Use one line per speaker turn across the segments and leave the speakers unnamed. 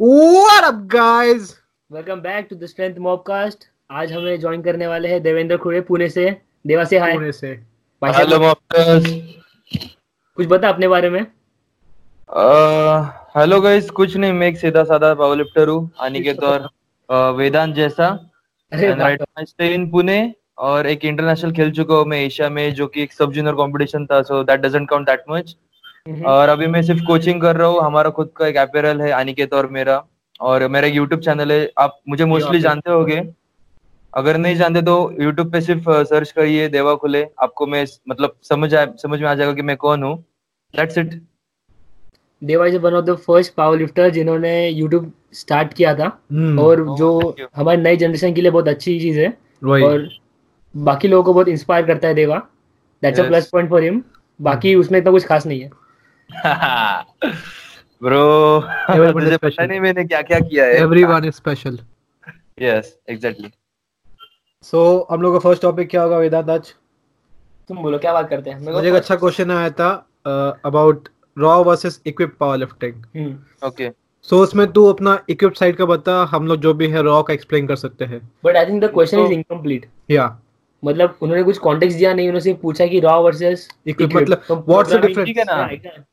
What up, guys?
Welcome back to the strength mobcast आज हमें join करने वाले हैं देवेंद्र खुरे पुणे से। देवा से हाय
पुणे से।
हेलो मॉकर्स
कुछ बता अपने बारे में।
हेलो गाइस कुछ नहीं मैं एक सीधा साधा पावर लिफ्टर हूँ अनिकेत और अ, वेदांत जैसा। And right I stay in Pune और एक इंटरनेशनल खेल चुका हूँ मैं एशिया में जो कि एक सब जूनियर कंपटीशन था so that doesn't count that much और अभी मैं सिर्फ़ कोचिंग कर रहा हूँ हमारा खुद का एक अपैरल है अनिकेत और मेरा। और मेरा यूट्यूब चैनल है आप मुझे मोस्टली जानते होगे। अगर नहीं जानते तो यूट्यूब पे सिर्फ़ सर्च करिए देवा खुले। आपको मैं मतलब समझ आ, समझ में आ जाएगा कि मैं कौन हूँ। That's it
Deva is one of the first power lifter जिन्होंने यूट्यूब स्टार्ट किया था।
हम्म,
और
Oh,
जो. हमारी नई जनरेशन के लिए बहुत अच्छी चीज़ है। और बाकी लोगों को बहुत इंस्पायर करता है Deva. That's a plus point for him बाकी उसमें इतना कुछ खास नहीं है।
ब्रो मुझे पता नहीं मैंने क्या क्या किया है।
Everyone is special
yes exactly
so हम लोग का फ़र्स्ट टॉपिक क्या होगा वेदांत आज?
तुम बोलो क्या बात करते हैं?
मुझे एक अच्छा क्वेश्चन आया था about raw versus equip power lifting
hmm,
okay
so उसमें तू अपना इक्विप साइड का बता हम लोग जो भी है रॉ का एक्सप्लेन कर सकते हैं।
But I think the question is incomplete
या
मतलब उन्होंने कुछ कॉन्टेक्स्ट दिया नहीं उन्होंने सिर्फ़ पूछा कि रॉ वर्सेस
मतलब what's the difference?
ठीक है ना?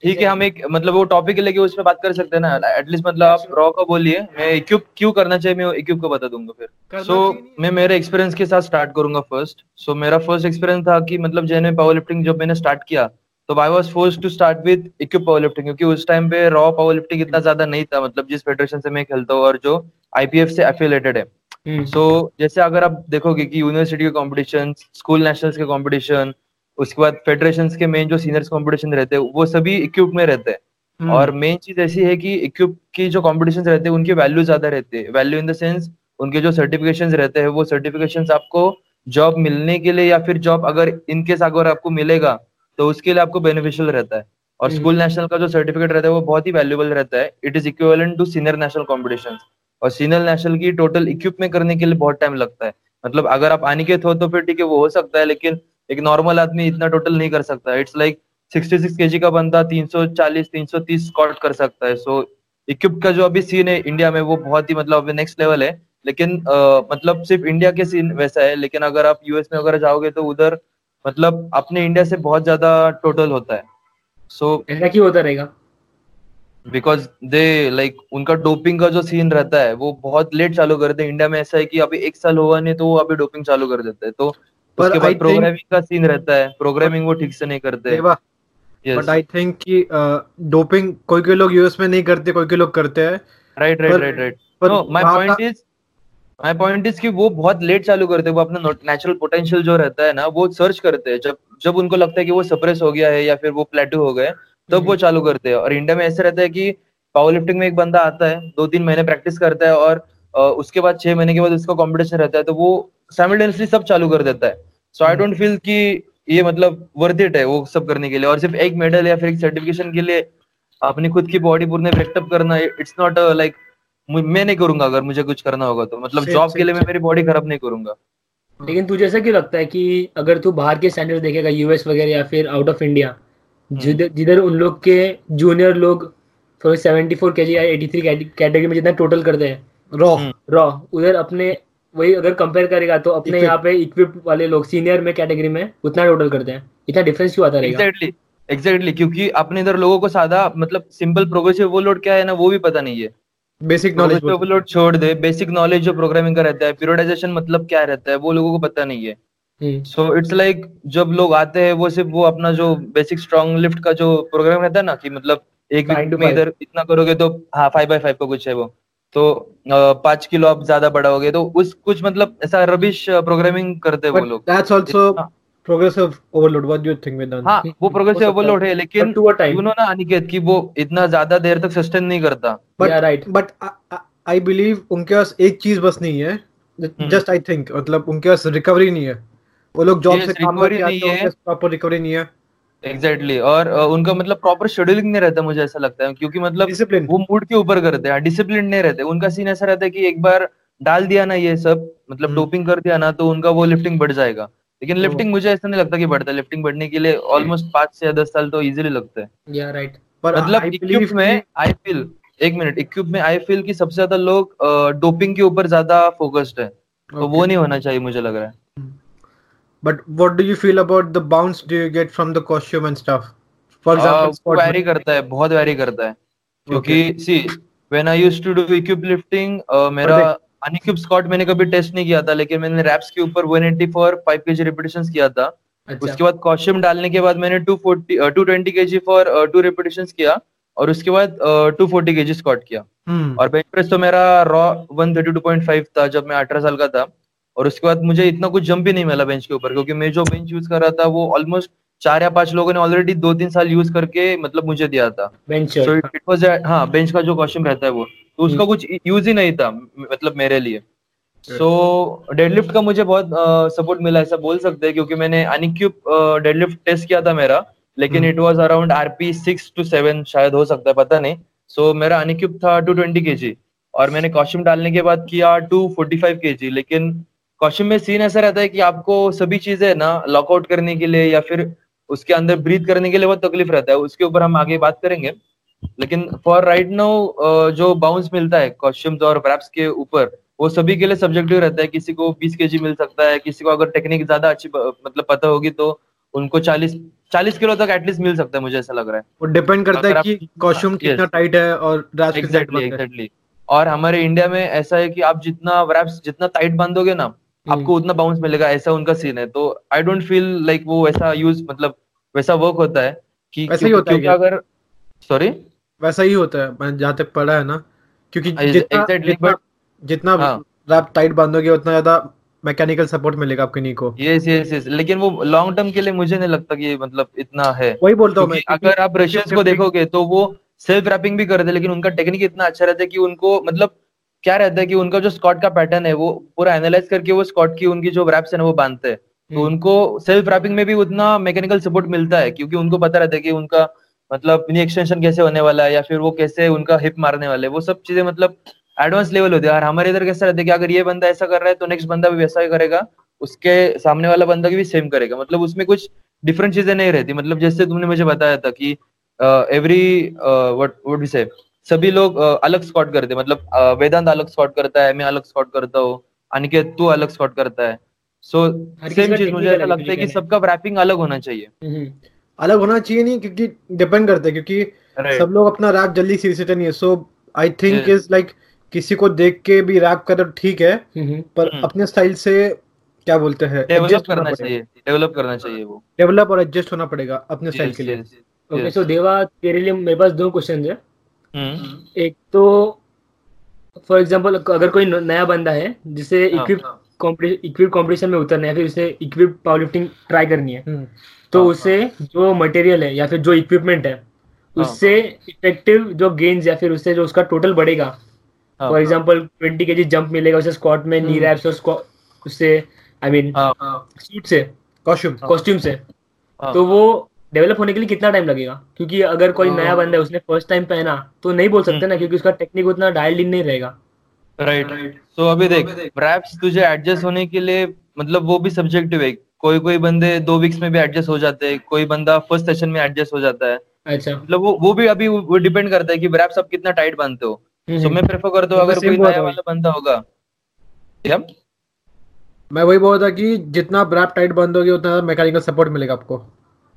ठीक है हम एक मतलब वो टॉपिक लेके उस पे बात कर सकते हैं ना? एटलीस्ट मतलब आप रॉ का बोलिए। मैं इक्विप क्यों करना चाहिए मैं इक्विप को बता दूँगा फिर। सो मैं मेरे एक्सपीरियंस के साथ स्टार्ट करूँगा फ़र्स्ट सो मेरा फ़र्स्ट एक्सपीरियंस था कि मतलब जैसे पावर लिफ्टिंग जब मैंने स्टार्ट किया तो I was force to start with equip power lifting क्योंकि उस टाइम पे रॉ पावर लिफ्टिंग इतना ज़्यादा नहीं था। मतलब जिस फेडरेशन से मैं खेलता हूँ और जो आईपीएफ से एफिलेटेड है।
हम्म,
सो जैसे अगर आप देखोगे कि यूनिवर्सिटी के कॉम्पिटिशन स्कूल नेशनल्स के कॉम्पिटिशन उसके बाद फेडरेशन के मेन जो सीनियर्स कॉम्पिटिशन रहते हैं वो सभी इक्विप में रहते हैं।
हम्म,
और मेन चीज़ ऐसी है कि इक्विप की जो कॉम्पिटिशन रहते हैं उनकी वैल्यू ज़्यादा रहती है। वैल्यू इन द सेंस उनके जो सर्टिफिकेशन रहते हैं वो सर्टिफिकेशन आपको जॉब मिलने के लिए या फिर जॉब अगर इनकेस अगर आपको मिलेगा तो उसके लिए आपको बेनिफिशियल रहता है। और
हम्म।
स्कूल नेशनल का जो सर्टिफिकेट रहता है वो बहुत ही वैल्यूबल रहता है। It is equivalent to senior national competition और सीनियर नेशनल की टोटल इक्विप में करने के लिए बहुत टाइम लगता है। मतलब अगर आप अनिकेत हो तो फिर ठीक है वो हो सकता है लेकिन एक नॉर्मल आदमी इतना टोटल नहीं कर सकता। इट्स लाइक 66 केजी का बंदा 340 330 स्क्वाट कर सकता है। सो इक्विप का जो अभी सीन है इंडिया में वो बहुत ही मतलब अभी नेक्स्ट लेवल है। लेकिन अ, मतलब सिर्फ़ इंडिया के सीन वैसा है लेकिन अगर आप यूएस में अगर जाओगे तो उधर मतलब अपने इंडिया से बहुत ज़्यादा टोटल होता है। सो so,
ऐसा क्यों होता रहेगा।
बिकॉज़ दे लाइक उनका डोपिंग का जो सीन रहता है वो बहुत लेट चालू करते हैं। इंडिया में ऐसा है कि अभी एक साल हुआ नहीं तो वो अभी डोपिंग चालू कर देते हैं। तो
पर
उसके
I
बाद
think-
प्रोग्रामिंग का सीन रहता है। प्रोग्रामिंग वो ठीक से नहीं करते।
बट आई थिंक कि डोपिंग कोई कोई लोग यूएस में नहीं करते कोई कोई लोग करते हैं।
Right right right right no my point is my point is कि वो बहुत लेट चालू करते हैं। वो अपना नेचुरल पोटेंशियल जो रहता है ना वो सर्च करते हैं। जब जब उनको लगता है कि वो सप्रेस हो गया है या फिर वो प्लेटू हो गए तब
हम्म।
वो चालू करते हैं। और इंडिया में ऐसा रहता है कि पावर लिफ्टिंग में एक बंदा आता है दो तीन महीने प्रैक्टिस करता है और उसके बाद छह महीने के बाद उसका कंपटीशन रहता है तो वो साइमल्टेनियसली सब चालू कर देता है। So I. डोंट फील कि ये मतलब वर्थ इट है वो सब करने के लिए। और सिर्फ़ एक मेडल या फिर एक सर्टिफिकेशन के लिए अपनी खुद की बॉडी पूर्ण ब्रेकअप करना इट्स नॉट लाइक मैं नहीं करूँगा अगर मुझे कुछ करना होगा तो। मतलब जॉब के लिए मैं मेरी बॉडी खराब नहीं करूँगा।
लेकिन तुझे ऐसा क्यों लगता है कि अगर तू बाहर के स्टैंडर्ड देखेगा यूएस वगैरह या फिर आउट ऑफ़ इंडिया जिधर जिधर उन लोग के जूनियर लोग फॉर सेवेंटी फोर के जी या एटी थ्री कैटेगरी में जितना टोटल करते हैं।
रॉ
हम्म।
रॉ उधर अपने वही अगर कंपेयर करेगा तो अपने यहाँ पे इक्विप वाले लोग सीनियर में कैटेगरी में उतना टोटल करते हैं। इतना डिफरेंस क्यों आता रहेगा?
एग्जैक्टली एग्जैक्टली क्योंकि अपने इधर लोगों को सादा मतलब सिंपल प्रोग्रेसिव ओवरलोड क्या है ना वो भी पता नहीं है।
बेसिक नॉलेज
ओवरलोड छोड़ दे। बेसिक नॉलेज जो प्रोग्रामिंग का रहता है पीरियडाइजेशन मतलब क्या रहता है वो लोगों को पता नहीं है।
हम्म,
सो इट्स लाइक जब लोग आते हैं वो सिर्फ़ वो अपना जो बेसिक स्ट्रॉन्ग लिफ्ट का जो प्रोग्राम रहता है ना कि मतलब एक वीक में इधर इतना करोगे तो हाँ फाइव बाई फाइव का कुछ है वो तो पाँच किलो आप ज़्यादा बढ़ाओगे तो उस कुछ मतलब ऐसा रबिश प्रोग्रामिंग करते हैं वो लोग
that's also. Progressive overload what do you think Vedant
हाँ वो प्रोग्रेसिव
है।
ओवरलोड है लेकिन
But to a time.
You know ना अनिकेत कि वो इतना ज़्यादा देर तक सस्टेन नहीं करता
but
Yeah, right.
But I believe उनके पास एक चीज़ बस नहीं है। जस्ट आई थिंक मतलब उनके पास रिकवरी नहीं है वो लोग जॉब से काम करके आते हैं। प्रॉपर रिकवरी नहीं है।
Exactly exactly. और उनका मतलब प्रॉपर शेड्यूलिंग नहीं रहता मुझे ऐसा लगता है क्योंकि मतलब
डिसिप्लिन
वो मूड के ऊपर करते हैं डिसिप्लिन नहीं रहते। उनका सीन ऐसा रहता है कि एक बार डाल दिया ना ये सब मतलब
हम्म।
डोपिंग कर दिया ना तो उनका वो लिफ्टिंग बढ़ जाएगा। लेकिन लिफ्टिंग मुझे ऐसा नहीं लगता कि बढ़ता है लिफ्टिंग बढ़ने के लिए ऑलमोस्ट पाँच से दस साल तो इजिली लगता है। मतलब इक्विप में आई फील एक मिनट इक्विप में आई फील कि सबसे ज़्यादा लोग डोपिंग के ऊपर ज़्यादा फोकस्ड है। तो वो नहीं होना चाहिए मुझे लग रहा है।
But what do you feel about the bounce do you get from the costume and stuff? For
Uh,
example,
वो
squat
वैरी करता है बहुत वैरी करता है। क्योंकि see when I used to do equip lifting मेरा अनइक्विप स्क्वाट मैंने कभी टेस्ट नहीं किया था लेकिन मैंने रैप्स के ऊपर 180 फॉर 5 केजी रिपीटेशंस किया था।
अच्छा।
उसके बाद कॉस्ट्यूम डालने के बाद मैंने 240 uh, 220 KG for two repetitions किया और उसके बाद uh, 240 केजी स्क्वाट किया।
Hmm.
और बेंच प्रेस तो मेरा रॉ 132.5 था जब मैं 18 साल का था। और उसके बाद मुझे इतना कुछ जंप भी नहीं मिला बेंच के ऊपर क्योंकि मैं जो बेंच यूज़ कर रहा था वो ऑलमोस्ट चार या पाँच लोगों ने ऑलरेडी दो तीन साल यूज़ करके मतलब मुझे दिया था।
बेंच
सो इट वाज हाँ बेंच का जो कॉस्ट्यूम रहता है वो तो उसका
हम्म।
कुछ यूज़ ही नहीं था मतलब मेरे लिए। सो so, डेडलिफ्ट का मुझे बहुत सपोर्ट मिला ऐसा बोल सकते हैं क्योंकि मैंने अनिक्यूब डेडलिफ्ट टेस्ट किया था मेरा लेकिन। It was around RP six to seven शायद हो सकता है पता नहीं। सो so, मेरा अनिक्यूब था टू ट्वेंटी के और मैंने कॉस्ट्यूम डालने के बाद किया टू फोर्टी फाइव के लेकिन कॉस्ट्यूम में सीन ऐसा रहता है कि आपको सभी चीज़ें ना लॉकआउट करने के लिए या फिर उसके अंदर ब्रीथ करने के लिए बहुत तकलीफ़ रहता है। उसके ऊपर हम आगे बात करेंगे। लेकिन फॉर राइट नाउ जो बाउंस मिलता है कॉस्ट्यूम्स और रैप्स के ऊपर वो सभी के लिए सब्जेक्टिव रहता है। किसी को 20 केजी मिल सकता है किसी को अगर टेक्निक ज़्यादा अच्छी मतलब पता होगी तो उनको 40 40 किलो तक एटलीस्ट मिल सकता है मुझे ऐसा लग रहा है।
वो डिपेंड करता है कि कॉस्ट्यूम कितना टाइट है और रैप्स
एग्जैक्टली एग्जैक्टली और हमारे इंडिया में ऐसा है कि आप जितना रैप्स जितना टाइट बांधोगे ना। आपको उतना बाउंस मिलेगा ऐसा उनका सीन है। तो आई डोंट फील लाइक वो वैसा यूज़ मतलब वैसा वर्क होता है कि
वैसा ही होता है
अगर सॉरी
वैसा ही होता है मैं जहाँ तक पढ़ा है ना। क्योंकि जितना
exactly,
जितना
but-
जितना
हाँ।
रैप टाइट बांधोगे उतना ज़्यादा मैकेनिकल सपोर्ट मिलेगा आपके नी को।
यस यस यस लेकिन वो लॉन्ग टर्म के लिए मुझे नहीं लगता कि मतलब इतना है।
वही बोलता हूँ मैं
अगर आप रशियंस को देखोगे तो वो सेल्फ रैपिंग भी करते हैं लेकिन उनका टेक्निक इतना अच्छा रहता है कि उनको मतलब क्या रहता है कि उनका जो स्कॉट का पैटर्न है वो पूरा एनालाइज करके वो स्कॉट की उनकी जो रैप्स है वो बांधते हैं। तो
हम्म।
उनको सेल्फ रैपिंग में भी उतना मैकेनिकल सपोर्ट मिलता है क्योंकि उनको पता रहता है कि उनका मतलब नी एक्सटेंशन कैसे होने वाला है या फिर वो कैसे उनका हिप मारने वाले वो सब चीज़ें मतलब एडवांस लेवल होती है। और हमारे इधर कैसा रहता है कि अगर ये बंदा ऐसा कर रहा है तो नेक्स्ट बंदा भी वैसा ही करेगा उसके सामने वाला बंदा भी सेम करेगा। मतलब उसमें कुछ डिफरेंट चीज़ें नहीं रहती। मतलब जैसे तुमने मुझे बताया था कि एवरी व्हाट व्हाट वी से सभी लोग अलग स्कॉट करते हैं। मतलब वेदांत अलग स्कॉट करता है मैं अलग स्कॉट करता हूँ अनिकेत तू अलग स्कॉट करता है। सो सेम चीज़ मुझे ऐसा लगता है कि सबका रैपिंग अलग होना चाहिए।
हम्म।
अलग होना चाहिए नहीं क्योंकि डिपेंड करता है क्योंकि सब लोग अपना रैप जल्दी सीख सकते नहीं है। So I think is like किसी को देख के भी रैप कर ठीक है
हम्म।
पर
हम्म।
अपने स्टाइल से क्या बोलते हैं
डेवलप करना चाहिए डेवलप करना चाहिए वो।
डेवलप और एडजस्ट होना पड़ेगा अपने स्टाइल के लिए.
ओके सो देवा तेरे लिए मेरे पास दो क्वेश्चन है।
हम्म,
एक तो फॉर एग्जांपल अगर कोई नया बंदा है जिसे
हाँ,
इक्विप इक्विप कंपटीशन में उतरना है फिर उसे इक्विप पावर लिफ्टिंग ट्राई करनी है
हम्म,
तो
हाँ,
उसे जो मटेरियल है या फिर जो इक्विपमेंट है
हाँ।
उससे इफ़ेक्टिव जो गेन्स या फिर उससे जो उसका टोटल बढ़ेगा
हाँ,
फॉर एग्ज़ाम्पल ट्वेंटी के जी जंप मिलेगा उसे स्क्वाट में नी
हम्म।
रैप्स और उससे आई मीन
हाँ,
सूट से
कॉस्ट्यूम
कॉस्ट्यूम से
हाँ।
तो वो डेवलप होने के लिए कितना टाइम लगेगा? क्योंकि अगर कोई
हाँ।
नया बंदा है उसने फ़र्स्ट टाइम पहना तो नहीं बोल सकते
हम्म।
ना क्योंकि उसका टेक्निक उतना डायल्ड इन नहीं रहेगा।
राइट सो अभी देख रैप्स तुझे एडजस्ट होने के लिए मतलब वो भी सब्जेक्टिव है। कोई कोई बंदे दो वीक्स में भी एडजस्ट हो जाते हैं कोई बंदा फ़र्स्ट सेशन में एडजस्ट हो जाता है।
अच्छा।
मतलब वो वो भी अभी वो डिपेंड करता है कि रैप्स आप कितना टाइट बांधते हो।
हम्म,
सो मैं प्रेफर करता हूँ अगर कोई नया वाला बंदा होगा। क्या
मैं वही बोल रहा था कि जितना ब्रैप रैप टाइट बांधोगे उतना मैकेनिकल सपोर्ट मिलेगा आपको।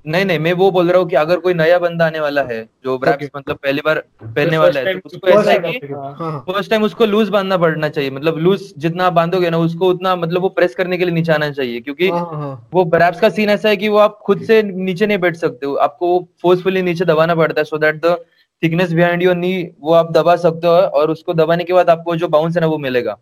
नहीं नहीं मैं वो बोल रहा हूँ कि अगर कोई नया बंदा आने वाला है जो रैप्स
Okay.
मतलब पहली बार पहनने वाला है तो उसको ऐसा है कि
हाँ,
हाँ हाँ।
फ़र्स्ट टाइम उसको लूज बांधना पड़ना चाहिए मतलब लूज जितना आप बांधोगे ना उसको उतना मतलब वो प्रेस करने के लिए नीचे आना चाहिए क्योंकि
हाँ हाँ, हाँ।
वो रैप्स का सीन ऐसा है कि वो आप खुद से नीचे नहीं बैठ सकते हो आपको वो फोर्सफुली नीचे दबाना पड़ता है so that the thickness behind your knee वो आप दबा सकते हो और उसको दबाने के बाद आपको जो बाउंस है ना वो मिलेगा।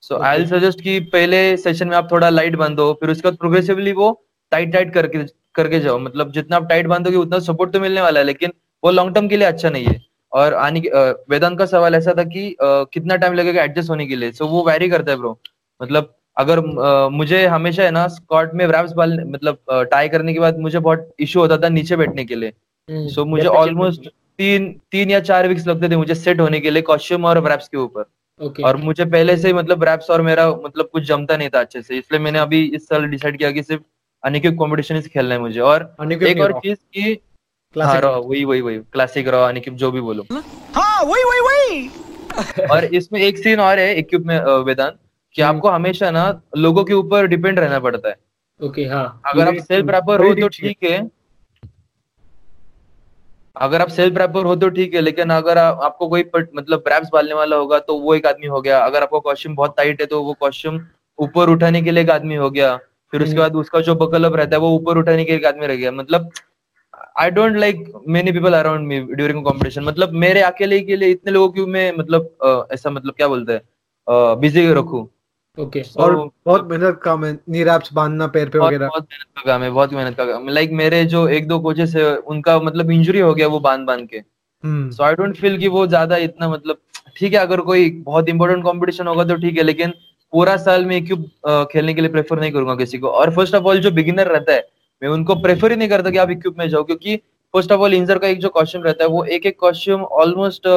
सो आई विल सजेस्ट कि पहले सेशन में आप थोड़ा लाइट बांधो फिर उसके बाद प्रोग्रेसिवली वो टाइट टाइट करके करके जाओ। मतलब जितना आप टाइट बांधोगे उतना सपोर्ट तो मिलने वाला है लेकिन वो लॉन्ग टर्म के लिए अच्छा नहीं है। और आने के- वेदांत का सवाल ऐसा था कि अ, कितना टाइम लगेगा एडजस्ट होने के लिए? सो वो वैरी करता है ब्रो मतलब अगर अ, मुझे हमेशा है ना स्कॉट में रैप्स बाल मतलब टाई करने के बाद मुझे बहुत इश्यू होता था नीचे बैठने के लिए।
हम्म,
सो मुझे ऑलमोस्ट तीन तीन या चार वीक्स लगते थे मुझे सेट होने के लिए कॉस्ट्यूम और रैप्स के ऊपर।
ओके
और मुझे पहले से ही मतलब रैप्स और मेरा मतलब कुछ जमता नहीं था अच्छे से इसलिए मैंने अभी इस साल डिसाइड किया कि सिर्फ़ अनिक्यूब कॉम्पिटिशन खेलना है मुझे। और एक और चीज़ की हाँ रॉ वही वही वही। क्लासिक रॉ अनिक्यूब जो भी बोलो।
हाँ वही वही वही।
और इसमें एक सीन और है इक्विप में वेदांत कि
हम्म।
आपको हमेशा ना लोगों के ऊपर डिपेंड रहना पड़ता है।
ओके हाँ।
अगर आप सेल्फ रैपर हो तो ठीक है। अगर आप सेल्फ रैपर हो तो ठीक है लेकिन अगर आ, आपको कोई पट, मतलब रैप्स डालने वाला होगा तो वो एक आदमी हो गया। अगर आपको कॉस्ट्यूम बहुत टाइट है तो वो कॉस्ट्यूम ऊपर उठाने के लिए एक आदमी हो गया। फिर उसके
हम्म।
बाद उसका जो बकल अप रहता है वो ऊपर उठाने के लिए एक आदमी रह गया। मतलब I don't like many people around me during competition मतलब मेरे अकेले के लिए इतने लोगों की मैं मतलब ऐसा मतलब क्या बोलते हैं बिज़ी रखूँ।
ओके
और
So,
बहुत मेहनत काम है नी रैप्स बांधना पैर पे वगैरह।
बहुत मेहनत का काम है बहुत मेहनत का काम लाइक मेरे जो एक दो कोचेस है उनका मतलब इंजरी हो गया वो बाँध बाँध के। सो आई डोंट फील कि वो ज़्यादा इतना मतलब ठीक है अगर कोई बहुत इंपॉर्टेंट कंपटीशन होगा तो ठीक है लेकिन पूरा साल में क्यों खेलने के लिए प्रेफर नहीं करूँगा किसी को। और फ़र्स्ट ऑफ़ ऑल जो बिगिनर रहता है मैं उनको प्रेफर ही नहीं करता कि आप इक्विप में जाओ क्योंकि फ़र्स्ट ऑफ़ ऑल इंजर का एक जो कॉस्ट्यूम रहता है वो एक एक costume almost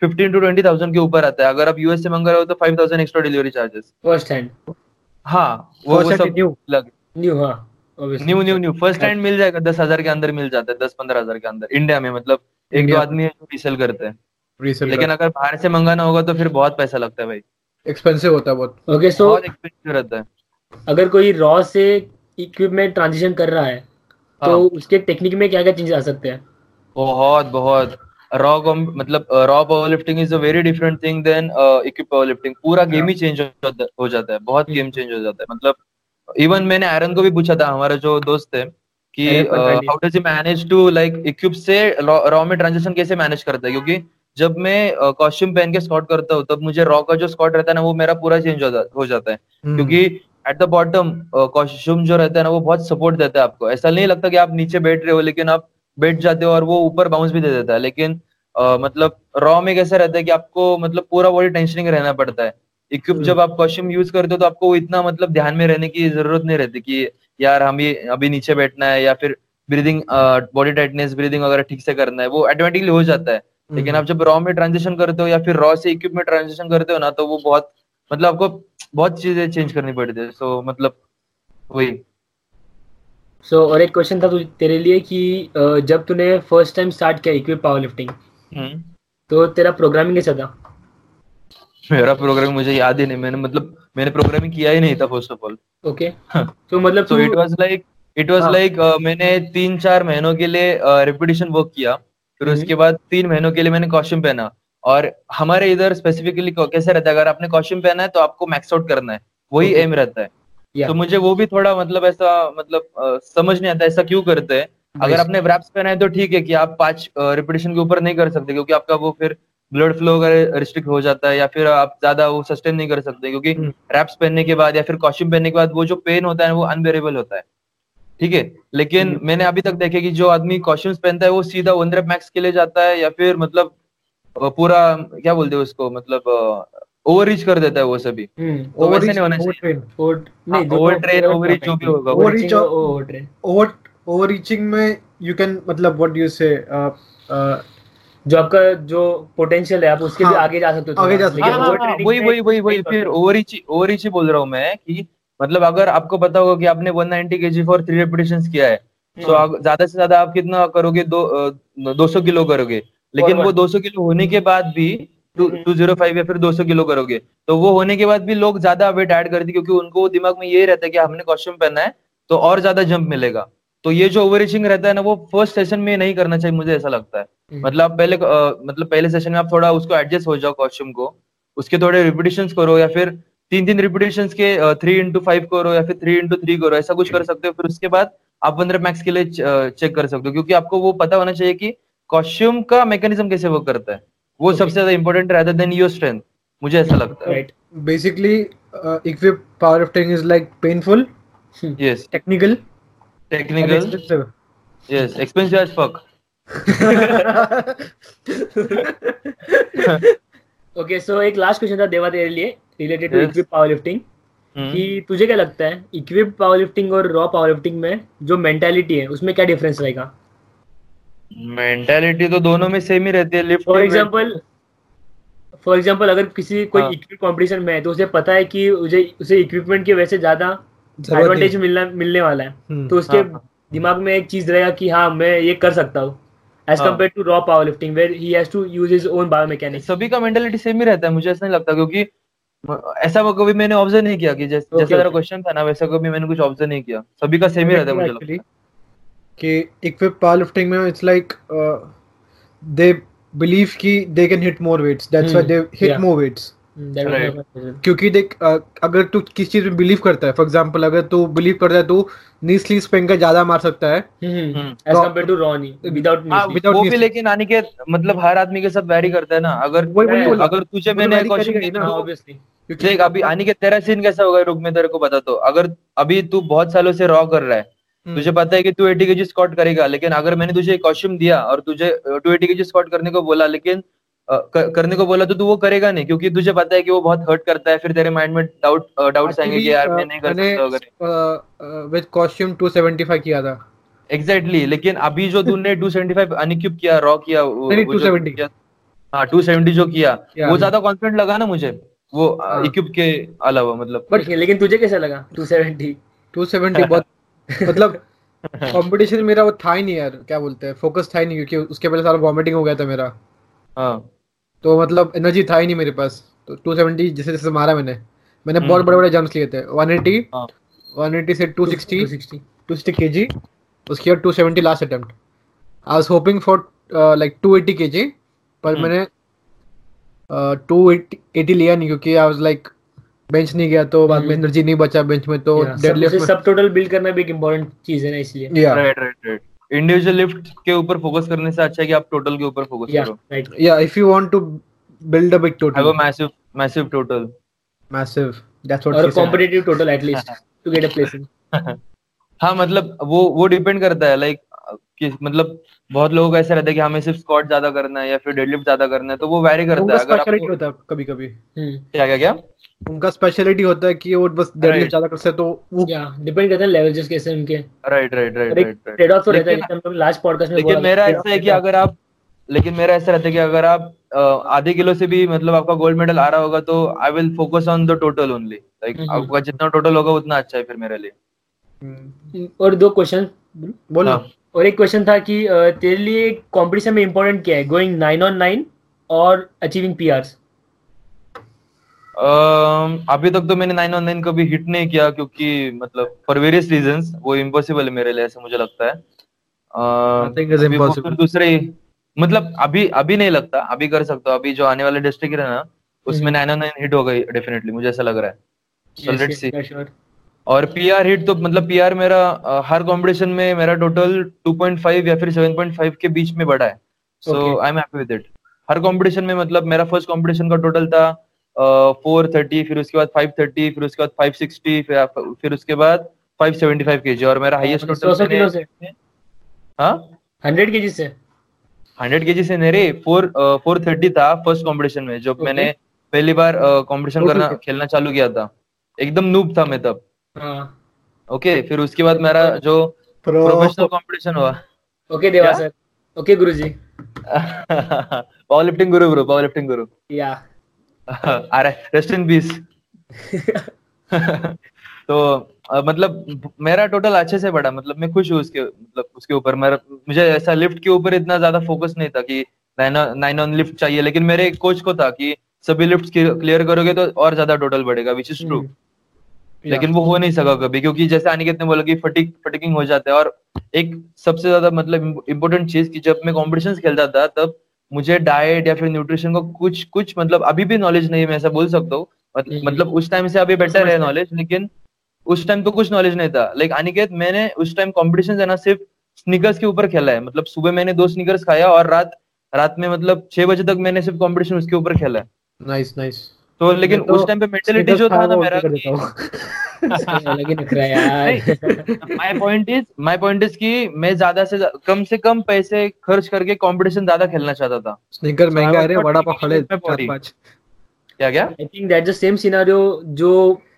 fifteen to twenty thousand के ऊपर आता है। अगर आप यूएस से मंगा रहे हो तो five thousand extra delivery charges
first hand
हाँ वो सब
new.
लग
न्यू हाँ
new new new first hand मिल जाएगा दस हज़ार के अंदर मिल जाता है दस पंद्रह हज़ार के अंदर। इंडिया में मतलब एक दो आदमी है जो रीसेल करते हैं। लेकिन अगर बाहर से मंगाना होगा तो फिर बहुत पैसा लगता है भाई।
एक्सपेंसिव होता है बहुत।
ओके सो
एक्सपेंसिव रहता है।
अगर कोई रॉ से इक्विप में ट्रांजिशन कर रहा है तो
हाँ।
उसके टेक्निक में क्या क्या चेंज आ सकते हैं?
बहुत बहुत। रॉ मतलब raw power lifting is a very different thing than equip power lifting पूरा गेम ही चेंज हो जाता है बहुत गेम चेंज हो जाता है। मतलब इवन मैंने आयरन को भी पूछा था हमारा जो दोस्त है कि how does he manage to like equip से रॉ में ट्रांजेक्शन कैसे मैनेज करता है? क्योंकि जब मैं कॉस्ट्यूम पहन के स्कॉट करता हूँ तब मुझे रॉ का जो स्कॉट रहता है ना वो मेरा पूरा चेंज हो, जाता है।
हम्म,
क्योंकि एट द बॉटम कॉस्ट्यूम जो रहता है ना वो बहुत सपोर्ट देता है आपको। ऐसा नहीं लगता कि आप नीचे बैठ रहे हो लेकिन आप बैठ जाते हो और वो ऊपर बाउंस भी दे देता है। लेकिन अ, मतलब रॉ में कैसा रहता है कि आपको मतलब पूरा बॉडी टेंशनिंग रहना पड़ता है। इक्विप
हम्म।
जब आप कॉस्ट्यूम यूज़ करते हो तो आपको इतना मतलब ध्यान में रहने की ज़रूरत नहीं रहती कि यार हम अभी नीचे बैठना है या फिर ब्रीदिंग बॉडी टाइटनेस ब्रीदिंग वगैरह ठीक से करना है वो ऑटोमेटिकली हो जाता है। लेकिन आप जब रॉ में ट्रांजेक्शन करते हो या फिर रॉ से इक्विप में ट्रांजिशन करते हो ना तो वो बहुत मतलब आपको बहुत चीज़ें चेंज करनी पड़ती है। सो मतलब वही।
सो so, और एक क्वेश्चन था तेरे लिए कि जब तूने फ़र्स्ट टाइम स्टार्ट किया इक्विप पावर लिफ्टिंग
हम्म।
तो तेरा प्रोग्रामिंग कैसा था?
मेरा प्रोग्रामिंग मुझे याद ही नहीं मैंने मतलब मैंने प्रोग्रामिंग किया ही नहीं था फ़र्स्ट ऑफ़ ऑल
ओके तो मतलब
so it was like it was. Like मैंने तीन चार महीनों के लिए रिपीटिशन वर्क किया। फिर
हम्म।
उसके बाद तीन महीनों के लिए मैंने कॉस्ट्यूम पहना। और हमारे इधर स्पेसिफिकली कैसे रहता है? अगर आपने कॉस्ट्यूम पहना है तो आपको मैक्स आउट करना है। वही एम रहता है। तो मुझे वो भी थोड़ा मतलब ऐसा मतलब समझ नहीं आता ऐसा क्यों करते हैं। अगर आपने रैप्स पहना है तो ठीक है कि आप पाँच रिपीटिशन के ऊपर नहीं कर सकते क्योंकि आपका वो फिर ब्लड फ्लो वगैरह रिस्ट्रिक्ट हो जाता है या फिर आप ज़्यादा वो सस्टेन नहीं कर सकते क्योंकि। रैप्स पहनने के बाद या फिर कॉस्ट्यूम पहनने के बाद वो जो पेन होता है वो अनबेरेबल होता है। ठीक है लेकिन। मैंने अभी तक देखे कि जो आदमी कॉस्ट्यूम्स पहनता है वो सीधा वन मैक्स के लिए जाता है या फिर मतलब पूरा क्या बोलते हैं उसको मतलब ओवर रीच कर देता है वो सभी
हम्म
तो वैसे नहीं होना चाहिए
ट्रेन
ओवर
हाँ, train, over reach जो भी होगा,
over train
over over reaching में यू कैन मतलब व्हाट डू यू से
जो आपका जो पोटेंशियल है आप उसके भी
हाँ,
आगे जा सकते हो
आगे जा सकते हो।
हाँ, हाँ,
overtraining
वही वही वही वही फिर। ओवर रीच ओवर रीच ही बोल रहा हूँ मैं कि मतलब अगर आपको पता होगा कि आपने 190 नाइनटी के जी फॉर थ्री रेपिटेशंस किया है तो
हाँ।
ज़्यादा से ज़्यादा आप कितना करोगे दो दो सौ किलो करोगे लेकिन. वो 200 किलो होने के बाद भी
हम्म।
टू ज़ीरो फाइव या फिर 200 किलो करोगे तो वो होने के बाद भी लोग ज़्यादा वेट ऐड करते क्योंकि उनको दिमाग में यही रहता है कि हमने कॉस्ट्यूम पहना है तो और ज़्यादा जंप मिलेगा तो ये जो ओवर रहता है ना वो फ़र्स्ट सेशन में नहीं करना चाहिए मुझे ऐसा लगता है
हम्म।
मतलब आप पहले अ, मतलब पहले सेशन में आप थोड़ा उसको एडजस्ट हो जाओ कॉस्ट्यूम को उसके थोड़े रिपीटेशन करो या फिर तीन तीन रिपीटेशन के थ्री इंटू फाइव करो या फिर थ्री इंटू थ्री करो ऐसा कुछ कर सकते हो फिर उसके बाद आप वन मैक्स के लिए चेक कर सकते हो क्योंकि आपको वो पता होना चाहिए कि कॉस्ट्यूम का मैकेनिज्म कैसे वर्क करता है। वो
Okay.
सबसे ज़्यादा इंपॉर्टेंट रहता देन योर स्ट्रेंथ मुझे ऐसा लगता है।
Right
basically uh, equip powerlifting is like painful
yes
technical and
technical
expensive.
Yes expensive as fuck
okay so एक लास्ट क्वेश्चन था देवा तेरे लिए। Related to equip power lifting. कि तुझे क्या लगता है इक्विप पावर लिफ्टिंग और रॉ पावर लिफ्टिंग में जो मेंटालिटी है उसमें क्या डिफरेंस रहेगा
मेंटालिटी तो दोनों में सेम ही रहती है lift
for example for example अगर किसी कोई
हाँ।
इक्विप कंपटीशन में है तो उसे पता है कि उसे उसे इक्विपमेंट की वजह से ज़्यादा एडवांटेज मिलना मिलने वाला है
हम्म,
तो उसके
हाँ, हाँ।
दिमाग में एक चीज़ रहेगा कि हाँ मैं ये कर सकता हूँ एज
हाँ।
Compare to raw power lifting where he has to use his own biomechanics
सभी का मेंटेलिटी सेम ही रहता है मुझे ऐसा नहीं लगता क्योंकि ऐसा वो कभी मैंने ऑब्ज़र्व नहीं किया कि जैस,
Okay,
जैसा तेरा. क्वेश्चन था ना वैसा कभी मैंने कुछ ऑब्ज़र्व नहीं किया। सभी का सेम ही रहता है मुझे लगता है।
कि इक्विप पावर लिफ्टिंग में इट्स लाइक दे बिलीव कि they can hit more weights that's why they hit more weights
Right.
क्योंकि देख अगर तू किस चीज़ में बिलीव करता है फॉर एग्जांपल अगर तू बिलीव करता है तू नी स्लीव स्पिन ज़्यादा मार सकता है।
As compare to raw knee without
हाँ, वो भी लेकिन आने के मतलब हर आदमी के साथ वैरी करता है ना। अगर अगर तुझे
तो
मैंने क्वेश्चन
करेगा ही ना,
ऑब्वियसली
देख अभी आने के तेरा सीन कैसा होगा रुक मैं तेरे को बताता हूँ अगर अभी तू बहुत सालों से रॉ कर रहा है
हम्म,
तुझे पता है कि तू एटी केजी स्क्वाट करेगा लेकिन अगर मैंने तुझे एक कॉस्ट्यूम दिया और तुझे टू एटी केजी स्क्वाट करने को बोला लेकिन अ, क- करने को बोला तो तू वो करेगा नहीं क्योंकि तुझे पता है कि वो बहुत हर्ट करता है फिर तेरे माइंड में डाउट डाउट्स आएँगे कि यार मैं नहीं कर सकता अगर
विद कॉस्ट्यूम 275 किया था।
एग्जैक्टली लेकिन अभी जो तूने 275 अनक्यूब किया रॉ किया वो-
नहीं,
वो
270
हाँ 270 जो किया वो ज़्यादा कॉन्फिडेंट लगा ना मुझे वो
हाँ.
इक्विप के अलावा मतलब।
बट लेकिन तुझे कैसा लगा 270
270 बहुत मतलब कंपटीशन मेरा वो था ही नहीं यार क्या बोलते हैं फोकस था ही नहीं क्योंकि उसके पहले सारा वॉमिटिंग हो गया था मेरा।
हाँ।
तो मतलब एनर्जी था ही नहीं मेरे पास। तो 270 जैसे जैसे मारा मैंने मैंने
हम्म।
बहुत बड़े बड़े जंप्स लिए थे। 180
हाँ।
180 से 260
260
260 kg उसके बाद 270 last attempt I was hoping for like 280 kg पर
हम्म।
मैंने uh, 280 लिया नहीं क्योंकि आई वाज लाइक बेंच नहीं गया तो बाद में
हम्म।
एनर्जी नहीं बचा बेंच में तो डेडलिफ्ट
सब टोटल बिल्ड करना भी एक इम्पोर्टेंट चीज़ है ना इसलिए।
Right right right individual lift के ऊपर फोकस करने से अच्छा है कि आप टोटल के ऊपर फोकस करो।
या if you want to build a big total have
a massive massive total
massive that's what
और competitive total at least to get a place in
हाँ मतलब वो वो डिपेंड करता है लाइक कि मतलब बहुत लोगों का ऐसा रहता है कि हमें सिर्फ़ स्क्वाट ज़्यादा करना है या फिर डेडलिफ्ट ज़्यादा करना है तो वो वैरी करता है अगर आपको
होता है कभी कभी
क्या क्या क्या?
उनका स्पेशलिटी होता है कि वो बस डेडलिफ्ट
Right.
ज़्यादा करते हैं तो वो
या डिपेंड करता है लेवल जस्ट कैसे उनके।
Right right right right
trade off तो रहता है जैसे हम लास्ट पॉडकास्ट में
लेकिन मेरा ऐसा है कि अगर आप लेकिन मेरा ऐसा रहता है कि अगर आप आधे किलो से भी मतलब आपका गोल्ड मेडल आ रहा होगा तो I will focus on the total only like. आपका जितना टोटल होगा उतना अच्छा है फिर मेरे लिए।
हम्म,
और दो क्वेश्चन
बोलो।
हाँ।
और एक क्वेश्चन था कि तेरे लिए कंपटीशन में इंपॉर्टेंट क्या है? गोइंग नाइन ऑन नाइन और अचीविंग पीआरस
अभी तक तो मैंने नाइन ऑन नाइन कभी हिट नहीं किया क्योंकि मतलब फॉर वेरियस रीजंस वो इम्पॉसिबल है मेरे लिए ऐसा मुझे लगता है। दूसरे मतलब अभी अभी नहीं लगता अभी कर सकता अभी जो आने वाले डिस्ट्रिक्ट है ना उसमें
हम्म।
नाइन ऑन नाइन हिट हो गई डेफिनेटली मुझे ऐसा लग रहा है। So let's see.
श्योर
और पीआर हिट तो मतलब पीआर मेरा हर कंपटीशन में मेरा टोटल 2.5 या फिर 7.5 के बीच में बढ़ा है। So I am happy with it her competition में मतलब मेरा फ़र्स्ट कंपटीशन का टोटल था फोर थर्टी फिर उसके बाद फाइव थर्टी फिर उसके बाद फाइव सिक्सटी फिर फिर उसके बाद फाइव सेवेंटी फाइव के जी और मेरा हाईएस्ट
सौ सौ
टोटल हाँ?
हंड्रेड के जी से
हंड्रेड के जी से मेरे फोर फोर थर्टी था फ़र्स्ट कंपटीशन में जब मैंने पहली बार
कॉम्पिटिशन
करना खेलना चालू किया था। एकदम नूब था मैं तब।
हाँ।
ओके फिर उसके बाद मेरा जो प्रोफेशनल कंपटीशन हुआ।
Okay Deva sir. ओके गुरुजी।
Power lifting guru bro power lifting guru
या।
आ रहा है रेस्ट इन पीस तो अ, मतलब मेरा टोटल अच्छे से बढ़ा मतलब मैं खुश हूँ उसके मतलब उसके ऊपर। मेरा मुझे ऐसा लिफ्ट के ऊपर इतना ज़्यादा फोकस नहीं था कि नाइन ऑन लिफ्ट चाहिए लेकिन मेरे कोच को था कि सभी लिफ्ट क्लियर करोगे तो और ज़्यादा टोटल बढ़ेगा विच इज़ ट्रू लेकिन वो हो नहीं सका कभी क्योंकि जैसे अनिकेत ने बोला कि फटिक फटिकिंग हो जाता है और एक सबसे ज़्यादा मतलब इम्पोर्टेंट चीज़ कि जब मैं कॉम्पिटिशन खेलता था तब मुझे डाइट या फिर न्यूट्रिशन का कुछ कुछ मतलब अभी भी नॉलेज नहीं है मैं ऐसा बोल सकता हूँ।
हम्म।
मतलब उस टाइम से अभी बेटर है नॉलेज लेकिन उस टाइम तो कुछ नॉलेज नहीं था। लाइक अनिकेत मैंने उस टाइम कॉम्पिटिशन है ना सिर्फ़ स्निकर्स के ऊपर खेला है। मतलब सुबह मैंने दो स्निकर्स खाया और रात रात में मतलब छह बजे तक मैंने सिर्फ़ कॉम्पिटिशन उसके ऊपर खेला है।
नाइस नाइस
तो लेकिन
तो
उस टाइम पे मेंटेलिटी जो था ना मेरा
कर
कि-
देता हूँ
अलग ही नखरा है यार
my point is my point is कि मैं ज़्यादा से कम से कम पैसे खर्च करके कंपटीशन ज़्यादा खेलना चाहता था।
स्निकर महँगा है वड़ा पाव खा ले
thinking about
चार
it. क्या क्या
I think that the same scenario जो